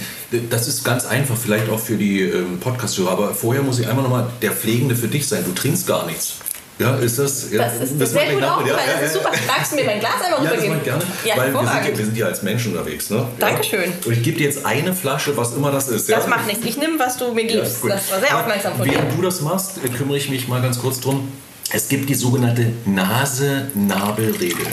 Das ist ganz einfach, vielleicht auch für die ähm, Podcast-Hörer, aber vorher muss ich einmal nochmal der Pflegende für dich sein. Du trinkst gar nichts. Ja, ist das? Ja, das ist, das sehr gut auch, ja, das ist super. Magst du mir mein Glas einmal rübergeben? Ja, das gerne. Ja, weil wir sind, wir sind ja als Menschen unterwegs. Ne? Dankeschön. Und ich gebe dir jetzt eine Flasche, was immer das ist. Das macht nichts. Ich nehme, was du mir gibst. das war sehr aufmerksam von dir. Während du das machst, kümmere ich mich mal ganz kurz drum. Es gibt die sogenannte Nase-Nabel-Regel.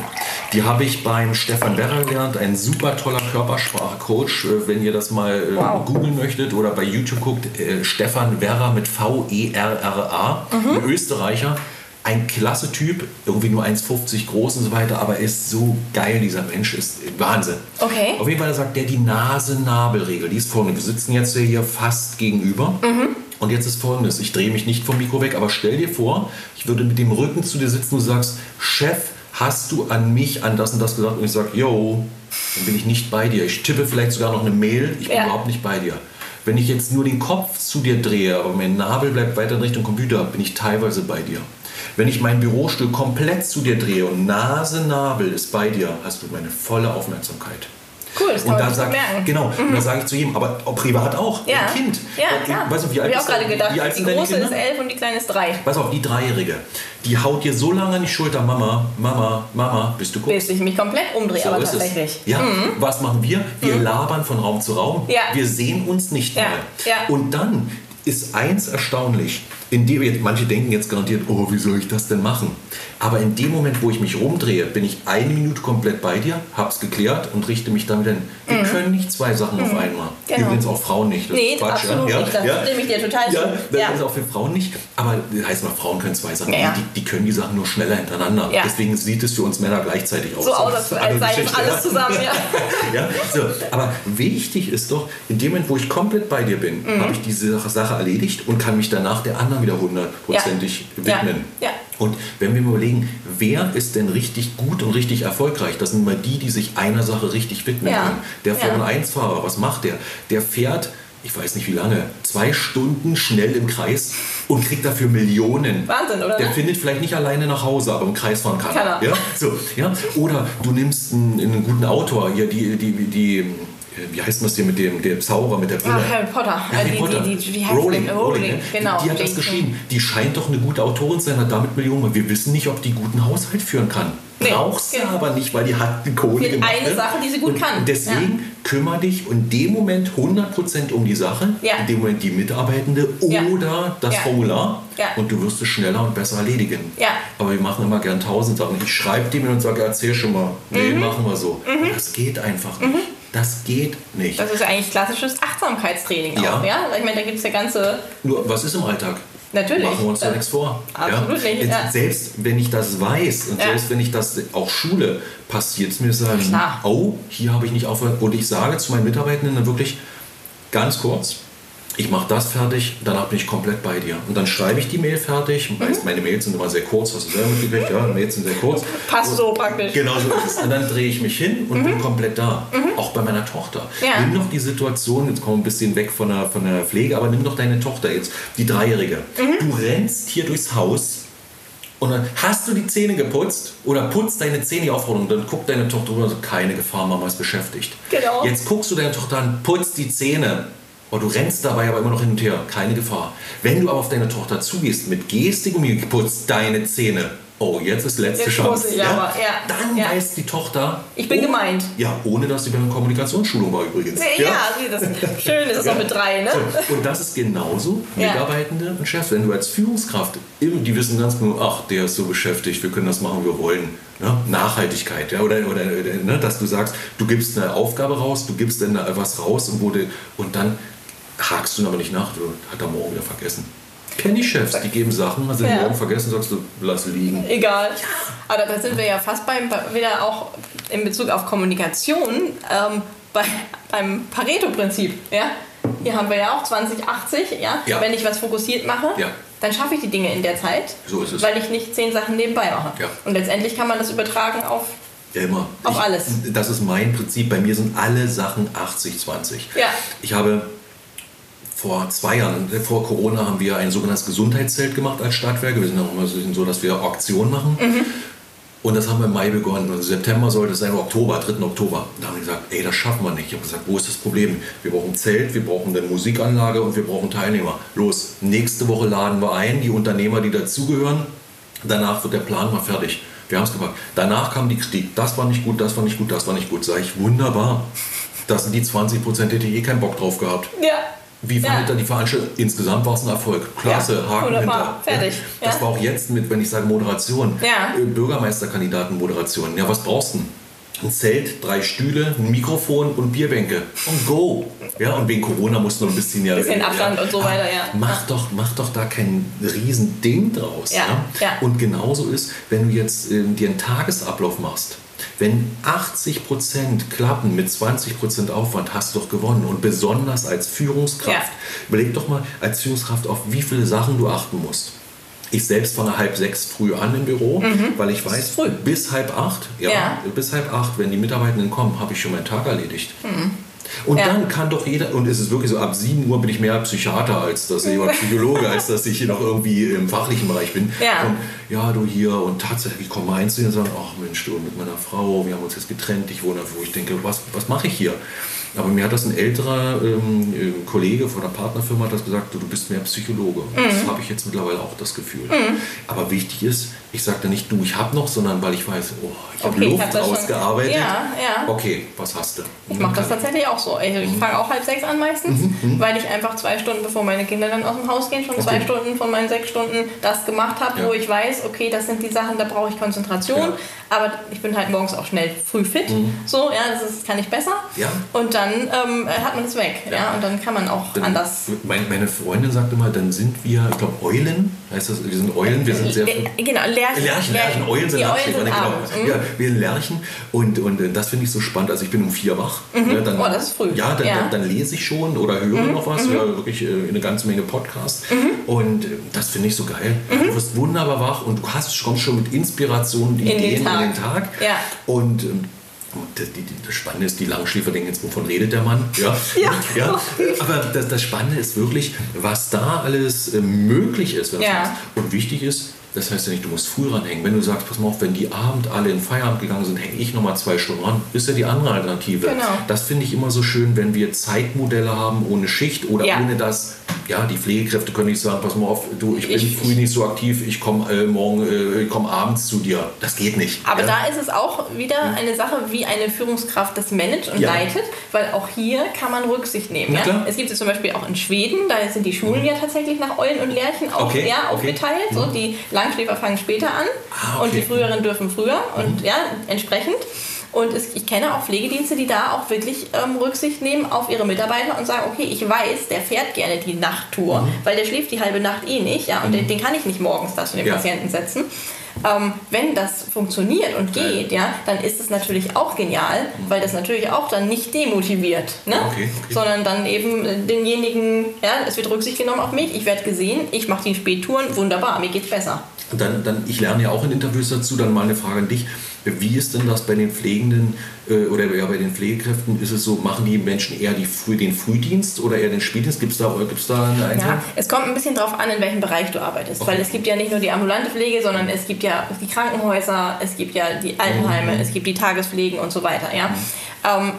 Die habe ich beim Stefan Werrer gelernt, ein super toller Körpersprache-Coach. Äh, wenn ihr das mal äh, wow. googeln möchtet oder bei YouTube guckt, äh, Stefan Werrer mit V-E-R-R-A, mhm. ein Österreicher ein klasse Typ, irgendwie nur 1,50 groß und so weiter, aber er ist so geil, dieser Mensch ist Wahnsinn. Okay. Auf jeden Fall sagt der die Nase-Nabel-Regel. Die ist folgende. Wir sitzen jetzt hier fast gegenüber. Mhm. Und jetzt ist folgendes: Ich drehe mich nicht vom Mikro weg, aber stell dir vor, ich würde mit dem Rücken zu dir sitzen und du sagst, Chef, hast du an mich an das und das gesagt? Und ich sage, yo, dann bin ich nicht bei dir. Ich tippe vielleicht sogar noch eine Mail, ich bin ja. überhaupt nicht bei dir. Wenn ich jetzt nur den Kopf zu dir drehe, aber mein Nabel bleibt weiter in Richtung Computer, bin ich teilweise bei dir. Wenn ich meinen Bürostuhl komplett zu dir drehe und Nase, Nabel ist bei dir, hast du meine volle Aufmerksamkeit. Cool, das kann und da sag, Genau, mhm. und da sage ich zu jedem, aber privat auch, ja. ein Kind. Ja, klar. Weißt du, wie alt ich auch gerade gedacht, alt die große ist elf und die kleine ist drei. Pass auf, die Dreijährige, die haut dir so lange an die Schulter, Mama, Mama, Mama, bist du guckst. Bis ich mich komplett umdrehe, so aber tatsächlich. Es. Ja, mhm. was machen wir? Wir mhm. labern von Raum zu Raum. Ja. Wir sehen uns nicht mal. Ja. Und dann ist eins erstaunlich. In dem, manche denken jetzt garantiert, oh, wie soll ich das denn machen? Aber in dem Moment, wo ich mich rumdrehe, bin ich eine Minute komplett bei dir, hab's geklärt und richte mich damit hin. Wir mhm. können nicht zwei Sachen mhm. auf einmal. Genau. Übrigens auch Frauen nicht. Das nee, Quatsch, absolut ja? nicht. Das ja? stimme ich dir total zu. Ja, das ja. ist auch für Frauen nicht. Aber das heißt mal, Frauen können zwei Sachen. Ja. Die, die, können die Sachen nur schneller hintereinander. Deswegen sieht es für uns Männer gleichzeitig aus. So aus, als sei alles zusammen. *laughs* Ja, so. Aber wichtig ist doch, in dem Moment, wo ich komplett bei dir bin, mhm. habe ich diese Sache erledigt und kann mich danach der anderen wieder hundertprozentig widmen. Ja. Und wenn wir mal überlegen, wer ist denn richtig gut und richtig erfolgreich? Das sind mal die, die sich einer Sache richtig widmen ja. können. Der Formel-1-Fahrer, was macht der? Der fährt ich weiß nicht wie lange, zwei Stunden schnell im Kreis und kriegt dafür Millionen. Wahnsinn, oder? Der findet vielleicht nicht alleine nach Hause, aber im Kreis fahren kann. kann er. Ja? So, ja? Oder du nimmst einen, einen guten Autor, hier die, die, die wie heißt das hier mit dem, dem Zauberer, mit der Brille? Ah, Harry Potter. Harry die, Potter. Die, die, wie heißt Rowling, Rowling, Rowling genau. Die, hat das geschrieben. Die scheint doch eine gute Autorin zu sein, hat damit Millionen. Wir wissen nicht, ob die guten Haushalt führen kann. Nee, Brauchst genau. aber nicht, weil die hat die Kohle gemacht. eine ne? Sache, die sie gut und kann. Deswegen ja. kümmere dich in dem Moment 100% um die Sache, ja. in dem Moment die Mitarbeitende ja. oder das Formular und du wirst es schneller und besser erledigen. Aber wir machen immer gern tausend Sachen. Ich schreibe dir und sage, erzähl schon mal. Nee, mhm. machen wir so. Mhm. Das geht einfach nicht. Mhm. Das geht nicht. Das ist eigentlich klassisches Achtsamkeitstraining ja. auch, ja? Ich meine, da gibt es ja ganze... Nur, was ist im Alltag? Natürlich. Machen wir uns da nichts vor. Absolut ja? nicht. Ja. Selbst wenn ich das weiß und ja. selbst wenn ich das auch schule, passiert es mir sagen, oh, hier habe ich nicht aufgehört. Und ich sage zu meinen Mitarbeitenden dann wirklich ganz kurz, ich mache das fertig, danach bin ich komplett bei dir. Und dann schreibe ich die Mail fertig. Mhm. Meine Mails sind immer sehr kurz, hast du selber mitgekriegt, ja, Mails sind sehr kurz. Passt so praktisch. Genau so ist es. Und dann drehe ich mich hin und mhm. bin komplett da. Mhm. Auch bei meiner Tochter. Ja. Nimm doch die Situation, jetzt kommen wir ein bisschen weg von der, von der Pflege, aber nimm doch deine Tochter jetzt, die Dreijährige. Mhm. Du rennst hier durchs Haus und dann hast du die Zähne geputzt oder putzt deine Zähne auf und dann guckt deine Tochter rüber und sagt, keine Gefahr, Mama ist beschäftigt. Genau. Jetzt guckst du deine Tochter an, putzt die Zähne Oh, du rennst dabei aber immer noch hin und her, keine Gefahr. Wenn du aber auf deine Tochter zugehst mit Gestik und mir putzt deine Zähne, oh, jetzt ist letzte jetzt Chance. Ich ja? Aber, ja. Dann ja. weiß die Tochter. Ich bin oh, gemeint. Ja, ohne dass sie bei einer Kommunikationsschulung war übrigens. Ja, ja. das schön ist es auch mit drei, ne? Und das ist genauso Mitarbeitende und Chefs. Wenn du als Führungskraft, die wissen ganz genau, ach, der ist so beschäftigt, wir können das machen, wir wollen. Ne? Nachhaltigkeit, ja, oder, oder ne? dass du sagst, du gibst eine Aufgabe raus, du gibst dann was raus und, wurde, und dann hakst du aber nicht nach, du hat er morgen wieder vergessen. Kenne ich Chefs, die geben Sachen, also ja. morgen vergessen, sagst du, lass liegen. Egal. Aber da sind wir ja fast beim, wieder auch in Bezug auf Kommunikation ähm, bei, beim Pareto-Prinzip. Ja? Hier haben wir ja auch 2080. Ja? ja? Wenn ich was fokussiert mache, ja. dann schaffe ich die Dinge in der Zeit, so ist es. weil ich nicht zehn Sachen nebenbei mache. Ja. Und letztendlich kann man das übertragen auf ja, immer. Auf ich, alles. Das ist mein Prinzip. Bei mir sind alle Sachen 80-20. Ja. Ich habe vor zwei Jahren, vor Corona, haben wir ein sogenanntes Gesundheitszelt gemacht als Stadtwerke. Wir sind auch immer so, dass wir Auktionen machen. Mhm. Und das haben wir im Mai begonnen. Und September sollte es sein, Oktober, 3. Oktober. Da haben wir gesagt, ey, das schaffen wir nicht. Ich habe gesagt, wo ist das Problem? Wir brauchen ein Zelt, wir brauchen eine Musikanlage und wir brauchen Teilnehmer. Los, nächste Woche laden wir ein, die Unternehmer, die dazugehören. Danach wird der Plan mal fertig. Wir haben es gemacht. Danach kam die Kritik. Das war nicht gut, das war nicht gut, das war nicht gut. Sag ich, wunderbar. Das sind die 20 Prozent, hätte ich eh keinen Bock drauf gehabt. Ja. Wie fandet ja. er die Veranstaltung? Insgesamt war es ein Erfolg. Klasse, ja, Haken hinter. Fertig. Ja. Das war auch jetzt mit, wenn ich sage Moderation, ja. Äh, Bürgermeisterkandidatenmoderation. Ja, was brauchst du? Ein Zelt, drei Stühle, ein Mikrofon und Bierbänke. Und go! Ja, und wegen Corona musst du noch ein bisschen ja. Bisschen Abstand und so weiter, ja. Mach doch, mach doch da kein Riesending draus. Ja. ja. Und genauso ist, wenn du jetzt äh, dir einen Tagesablauf machst wenn 80% klappen mit 20% Aufwand, hast du doch gewonnen. Und besonders als Führungskraft, ja. überleg doch mal als Führungskraft, auf wie viele Sachen du achten musst. Ich selbst fange halb sechs früh an im Büro, mhm. weil ich weiß, bis halb acht, ja, ja, bis halb acht, wenn die Mitarbeitenden kommen, habe ich schon meinen Tag erledigt. Mhm. Und ja. dann kann doch jeder, und es ist wirklich so, ab 7 Uhr bin ich mehr Psychiater als dass ich Psychologe, als dass ich hier noch irgendwie im fachlichen Bereich bin. Ja, und, ja du hier und tatsächlich kommen Einzelne und sagen, ach Mensch, du mit meiner Frau, wir haben uns jetzt getrennt, ich wohne, wo ich denke, was, was mache ich hier? Aber mir hat das ein älterer ähm, äh, Kollege von der Partnerfirma hat das gesagt, du, du bist mehr Psychologe. Mhm. Das habe ich jetzt mittlerweile auch das Gefühl. Mhm. Aber wichtig ist, ich sage da nicht, du, ich habe noch, sondern weil ich weiß, oh, ich habe okay, Luft rausgearbeitet. Ja, ja. Okay, was hast du? Ich mache das tatsächlich auch so. Ich, mhm. fange auch halb sechs an meistens, mhm, mhm. weil ich einfach zwei Stunden, bevor meine Kinder dann aus dem Haus gehen, schon okay. zwei Stunden von meinen sechs Stunden das gemacht habe, ja. wo ich weiß, okay, das sind die Sachen, da brauche ich Konzentration. Ja. Aber ich bin halt morgens auch schnell früh fit. Mhm. So, ja, das ist, kann ich besser. Ja. Und dann ähm, hat man es weg. Ja. ja. Und dann kann man auch dann, anders. Meine, meine Freundin sagte mal, dann sind wir, ich glaube, Eulen. Heißt das, wir sind Eulen, wir sind sehr. Genau, Lerchen. Lerchen, Lerchen. Eulen sind, Lerchen, genau. Mhm. Ja, wir sind Lerchen. Und, und äh, das finde ich so spannend. Also ich bin um vier wach. Mhm. Ja, dann, oh, das ist früh. Ja, dann, ja. Dann, dann, lese ich schon oder höre mhm. noch was. Mhm. Ja, wirklich äh, eine ganze Menge Podcasts. Mhm. Und äh, das finde ich so geil. Mhm. Du wirst wunderbar wach und du hast, kommst schon mit Inspirationen, Ideen in den Tag. In den Tag. Ja. Und ähm, das, das, Spannende ist, die Langschläfer denken jetzt, wovon redet der Mann? Ja. ja. ja. Aber das, das, Spannende ist wirklich, was da alles möglich ist. Ja. Und wichtig ist, das heißt ja nicht, du musst früh ranhängen. Wenn du sagst, pass mal auf, wenn die Abend alle in Feierabend gegangen sind, hänge ich nochmal zwei Stunden ran. Ist ja die andere Alternative. Genau. Das finde ich immer so schön, wenn wir Zeitmodelle haben ohne Schicht oder ja. ohne das. Ja, die Pflegekräfte können nicht sagen, pass mal auf, du, ich bin ich, früh nicht so aktiv, ich komme äh, morgen, äh, ich komme abends zu dir. Das geht nicht. Aber ja? da ist es auch wieder eine Sache, wie eine Führungskraft das managt und ja. leitet, weil auch hier kann man Rücksicht nehmen. Ja? Es gibt es zum Beispiel auch in Schweden, da sind die Schulen mhm. ja tatsächlich nach Eulen und Lerchen auch okay. ja, aufgeteilt. Okay. So, die Langschläfer fangen später an ah, okay. und die früheren dürfen früher und mhm. ja, entsprechend. Und es, ich kenne auch Pflegedienste, die da auch wirklich ähm, Rücksicht nehmen auf ihre Mitarbeiter und sagen, okay, ich weiß, der fährt gerne die Nachttour, mhm. weil der schläft die halbe Nacht eh nicht, ja, und mhm. den, den, kann ich nicht morgens da zu den ja. Patienten setzen. Ähm, wenn das funktioniert und geht, ja, dann ist es natürlich auch genial, weil das natürlich auch dann nicht demotiviert, ne? Okay, okay. sondern dann eben denjenigen, ja, es wird Rücksicht genommen auf mich, ich werde gesehen, ich mache die Spättouren, wunderbar, mir geht's besser. Dann, dann, ich lerne ja auch in Interviews dazu, dann mal eine Frage an dich. Wie ist denn das bei den Pflegenden äh, oder ja, bei den Pflegekräften? Ist es so, machen die Menschen eher die Früh, den Frühdienst oder eher den Spätdienst? Gibt es da, gibt's da eine Einteilung? Ja, es kommt ein bisschen darauf an, in welchem Bereich du arbeitest. Okay. Weil es gibt ja nicht nur die ambulante Pflege, sondern es gibt ja die Krankenhäuser, es gibt ja die Altenheime, mhm. es gibt die Tagespflegen und so weiter. Ja? Mhm. Ähm,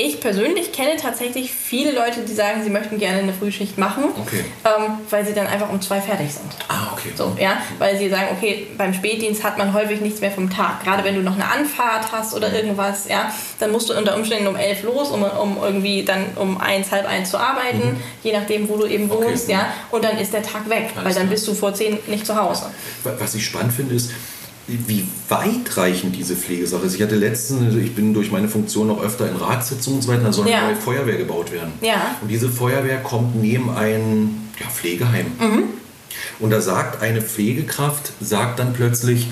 Ich persönlich kenne tatsächlich viele Leute, die sagen, sie möchten gerne eine Frühschicht machen, okay. ähm, weil sie dann einfach um zwei fertig sind. Ah, okay. So, ja, weil sie sagen, okay, beim Spätdienst hat man häufig nichts mehr vom Tag. Gerade wenn du noch eine Anfahrt hast oder irgendwas, ja, dann musst du unter Umständen um elf los, um, um irgendwie dann um eins, halb eins zu arbeiten, mhm. je nachdem, wo du eben wohnst, okay. ja, und dann ist der Tag weg, Alles weil dann klar. bist du vor zehn nicht zu Hause. Was ich spannend finde, ist, wie weitreichend diese Pflegesache ist. Ich hatte letztens, also ich bin durch meine Funktion noch öfter in Ratssitzungen und so weiter, da soll eine neue Feuerwehr gebaut werden. Ja. Und diese Feuerwehr kommt neben ein ja, Pflegeheim. Mhm. Und da sagt eine Pflegekraft, sagt dann plötzlich,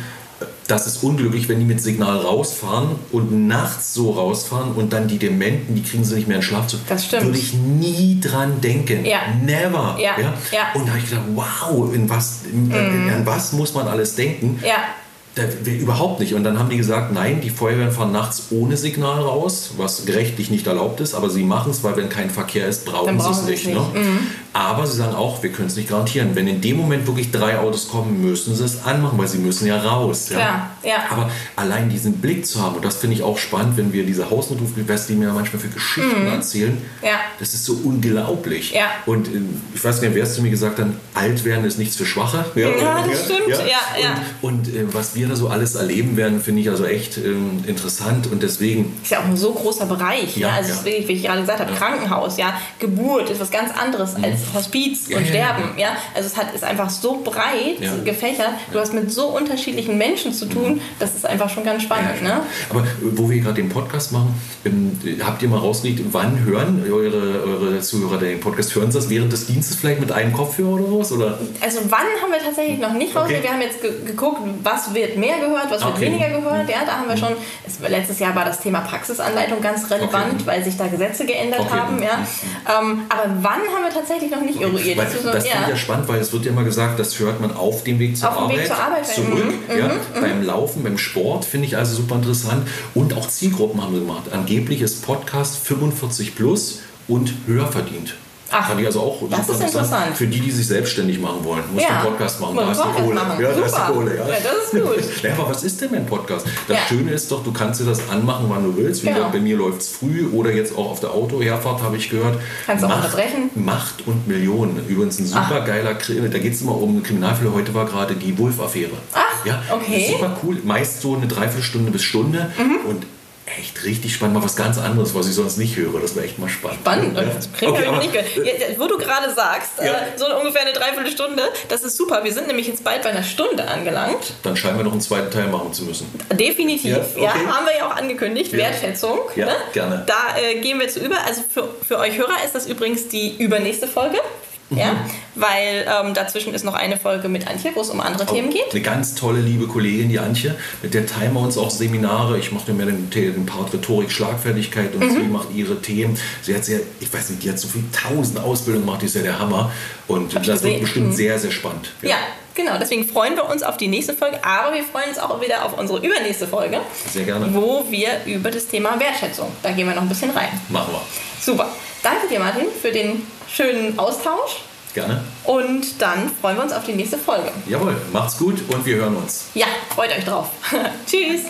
das ist unglücklich, wenn die mit Signal rausfahren und nachts so rausfahren und dann die Dementen, die kriegen sie nicht mehr in Schlafzug. Das stimmt. Würde ich nie dran denken. Ja. Never. Ja. ja? ja. Und da habe ich gedacht, wow, in was, in, mhm. an was muss man alles denken? Ja. Überhaupt nicht. Und dann haben die gesagt, nein, die Feuerwehren fahren nachts ohne Signal raus, was rechtlich nicht erlaubt ist, aber sie machen es, weil wenn kein Verkehr ist, brauchen sie es nicht. nicht. Ne? Mhm. Aber sie sagen auch, wir können es nicht garantieren. Wenn in dem Moment wirklich drei Autos kommen, müssen sie es anmachen, weil sie müssen ja raus. Ja? Klar, ja. Aber allein diesen Blick zu haben, und das finde ich auch spannend, wenn wir diese Hausnotrufgewässer, die mir manchmal für Geschichten mhm. erzählen, ja. das ist so unglaublich. Ja. Und äh, ich weiß nicht, wer es zu mir gesagt hat, alt werden ist nichts für Schwache. Ja, ja das stimmt. Ja. Ja, Und, und äh, was wir da so alles erleben werden, finde ich also echt ähm, interessant und deswegen... Ist ja auch ein so großer Bereich. Ja, Also ja. Ist, wie ich gerade gesagt habe, Krankenhaus, ja, Geburt ist was ganz anderes mhm. als Hospiz ja, und Sterben. Ja, Also es hat, ist einfach so breit gefächert. Du hast mit so unterschiedlichen Menschen zu tun, das ist einfach schon ganz spannend. Ne? Aber wo wir gerade den Podcast machen, ähm, habt ihr mal rausgelegt, wann hören eure, eure Zuhörer den Podcast? Hören sie das während des Dienstes vielleicht mit einem Kopfhörer oder was? Oder? Also wann haben wir tatsächlich noch nicht rausgelegt. Okay. Wir haben jetzt ge geguckt, was wird mehr gehört, was wird okay. weniger gehört. Ja, da haben wir schon, es, letztes Jahr war das Thema Praxisanleitung ganz relevant, okay. weil sich da Gesetze geändert haben. Ja. Ähm, aber wann haben wir tatsächlich noch nicht eruiert? Das, das finde ich ja spannend, weil es wird ja immer gesagt, das hört man auf dem Weg zur, auf Arbeit, Weg zur Arbeit zurück, mhm. ja, mhm. beim Laufen, beim Sport, finde ich also super interessant. Und auch Zielgruppen haben wir gemacht. Angeblich ist Podcast 45 plus und höher verdient. Ach, Fand ich also auch das ist interessant. Für die, die sich selbstständig machen wollen. Muss ja. einen Podcast machen, da ist die Kohle. Machen. Ja, da ist die Kohle. Ja. das ist gut. *laughs* ja, aber was ist denn ein Podcast? Das ja. Schöne ist doch, du kannst dir das anmachen, wann du willst. Wie genau. gesagt, bei mir läuft es früh oder jetzt auch auf der Autoherfahrt, habe ich gehört. Kannst du auch unterbrechen. Macht und Millionen. Übrigens ein super geiler, da geht es immer um Kriminalfälle. Heute war gerade die Wolf-Affäre. Ach, ja, okay. Super cool. Meist so eine Dreiviertelstunde bis Stunde. Mhm. Und echt richtig spannend, mal was ganz anderes, was ich sonst nicht höre. Das wäre echt mal spannend. Spannend, ja. das kriegen okay, wir nicht gehört. Ja, wo du gerade sagst, ja. äh, so ungefähr eine Dreiviertelstunde, das ist super. Wir sind nämlich jetzt bald bei einer Stunde angelangt. Dann scheinen wir noch einen zweiten Teil machen zu müssen. Definitiv, ja, okay. haben wir ja auch angekündigt. Wertschätzung. Ja, ne? gerne. Da äh, gehen wir zu über. Also für, für euch Hörer ist das übrigens die übernächste Folge. Mhm. Ja, weil ähm, dazwischen ist noch eine Folge mit Antje, wo es um andere oh, Themen geht. Eine ganz tolle, liebe Kollegin, die Antje, mit der teilen wir uns auch Seminare. Ich mache mir den, den Part Rhetorik, Schlagfertigkeit und mhm. sie macht ihre Themen. Sie hat sehr, ich weiß nicht, die hat so viel tausend Ausbildungen gemacht, die ist ja der Hammer. Und Hab das wird bestimmt mhm. sehr, sehr spannend. Ja. ja. Genau, deswegen freuen wir uns auf die nächste Folge, aber wir freuen uns auch wieder auf unsere übernächste Folge. Sehr gerne. Wo wir über das Thema Wertschätzung, da gehen wir noch ein bisschen rein. Machen wir. Super. Danke dir, Martin, für den schönen Austausch. Gerne. Und dann freuen wir uns auf die nächste Folge. Jawohl, macht's gut und wir hören uns. Ja, freut euch drauf. *laughs* Tschüss.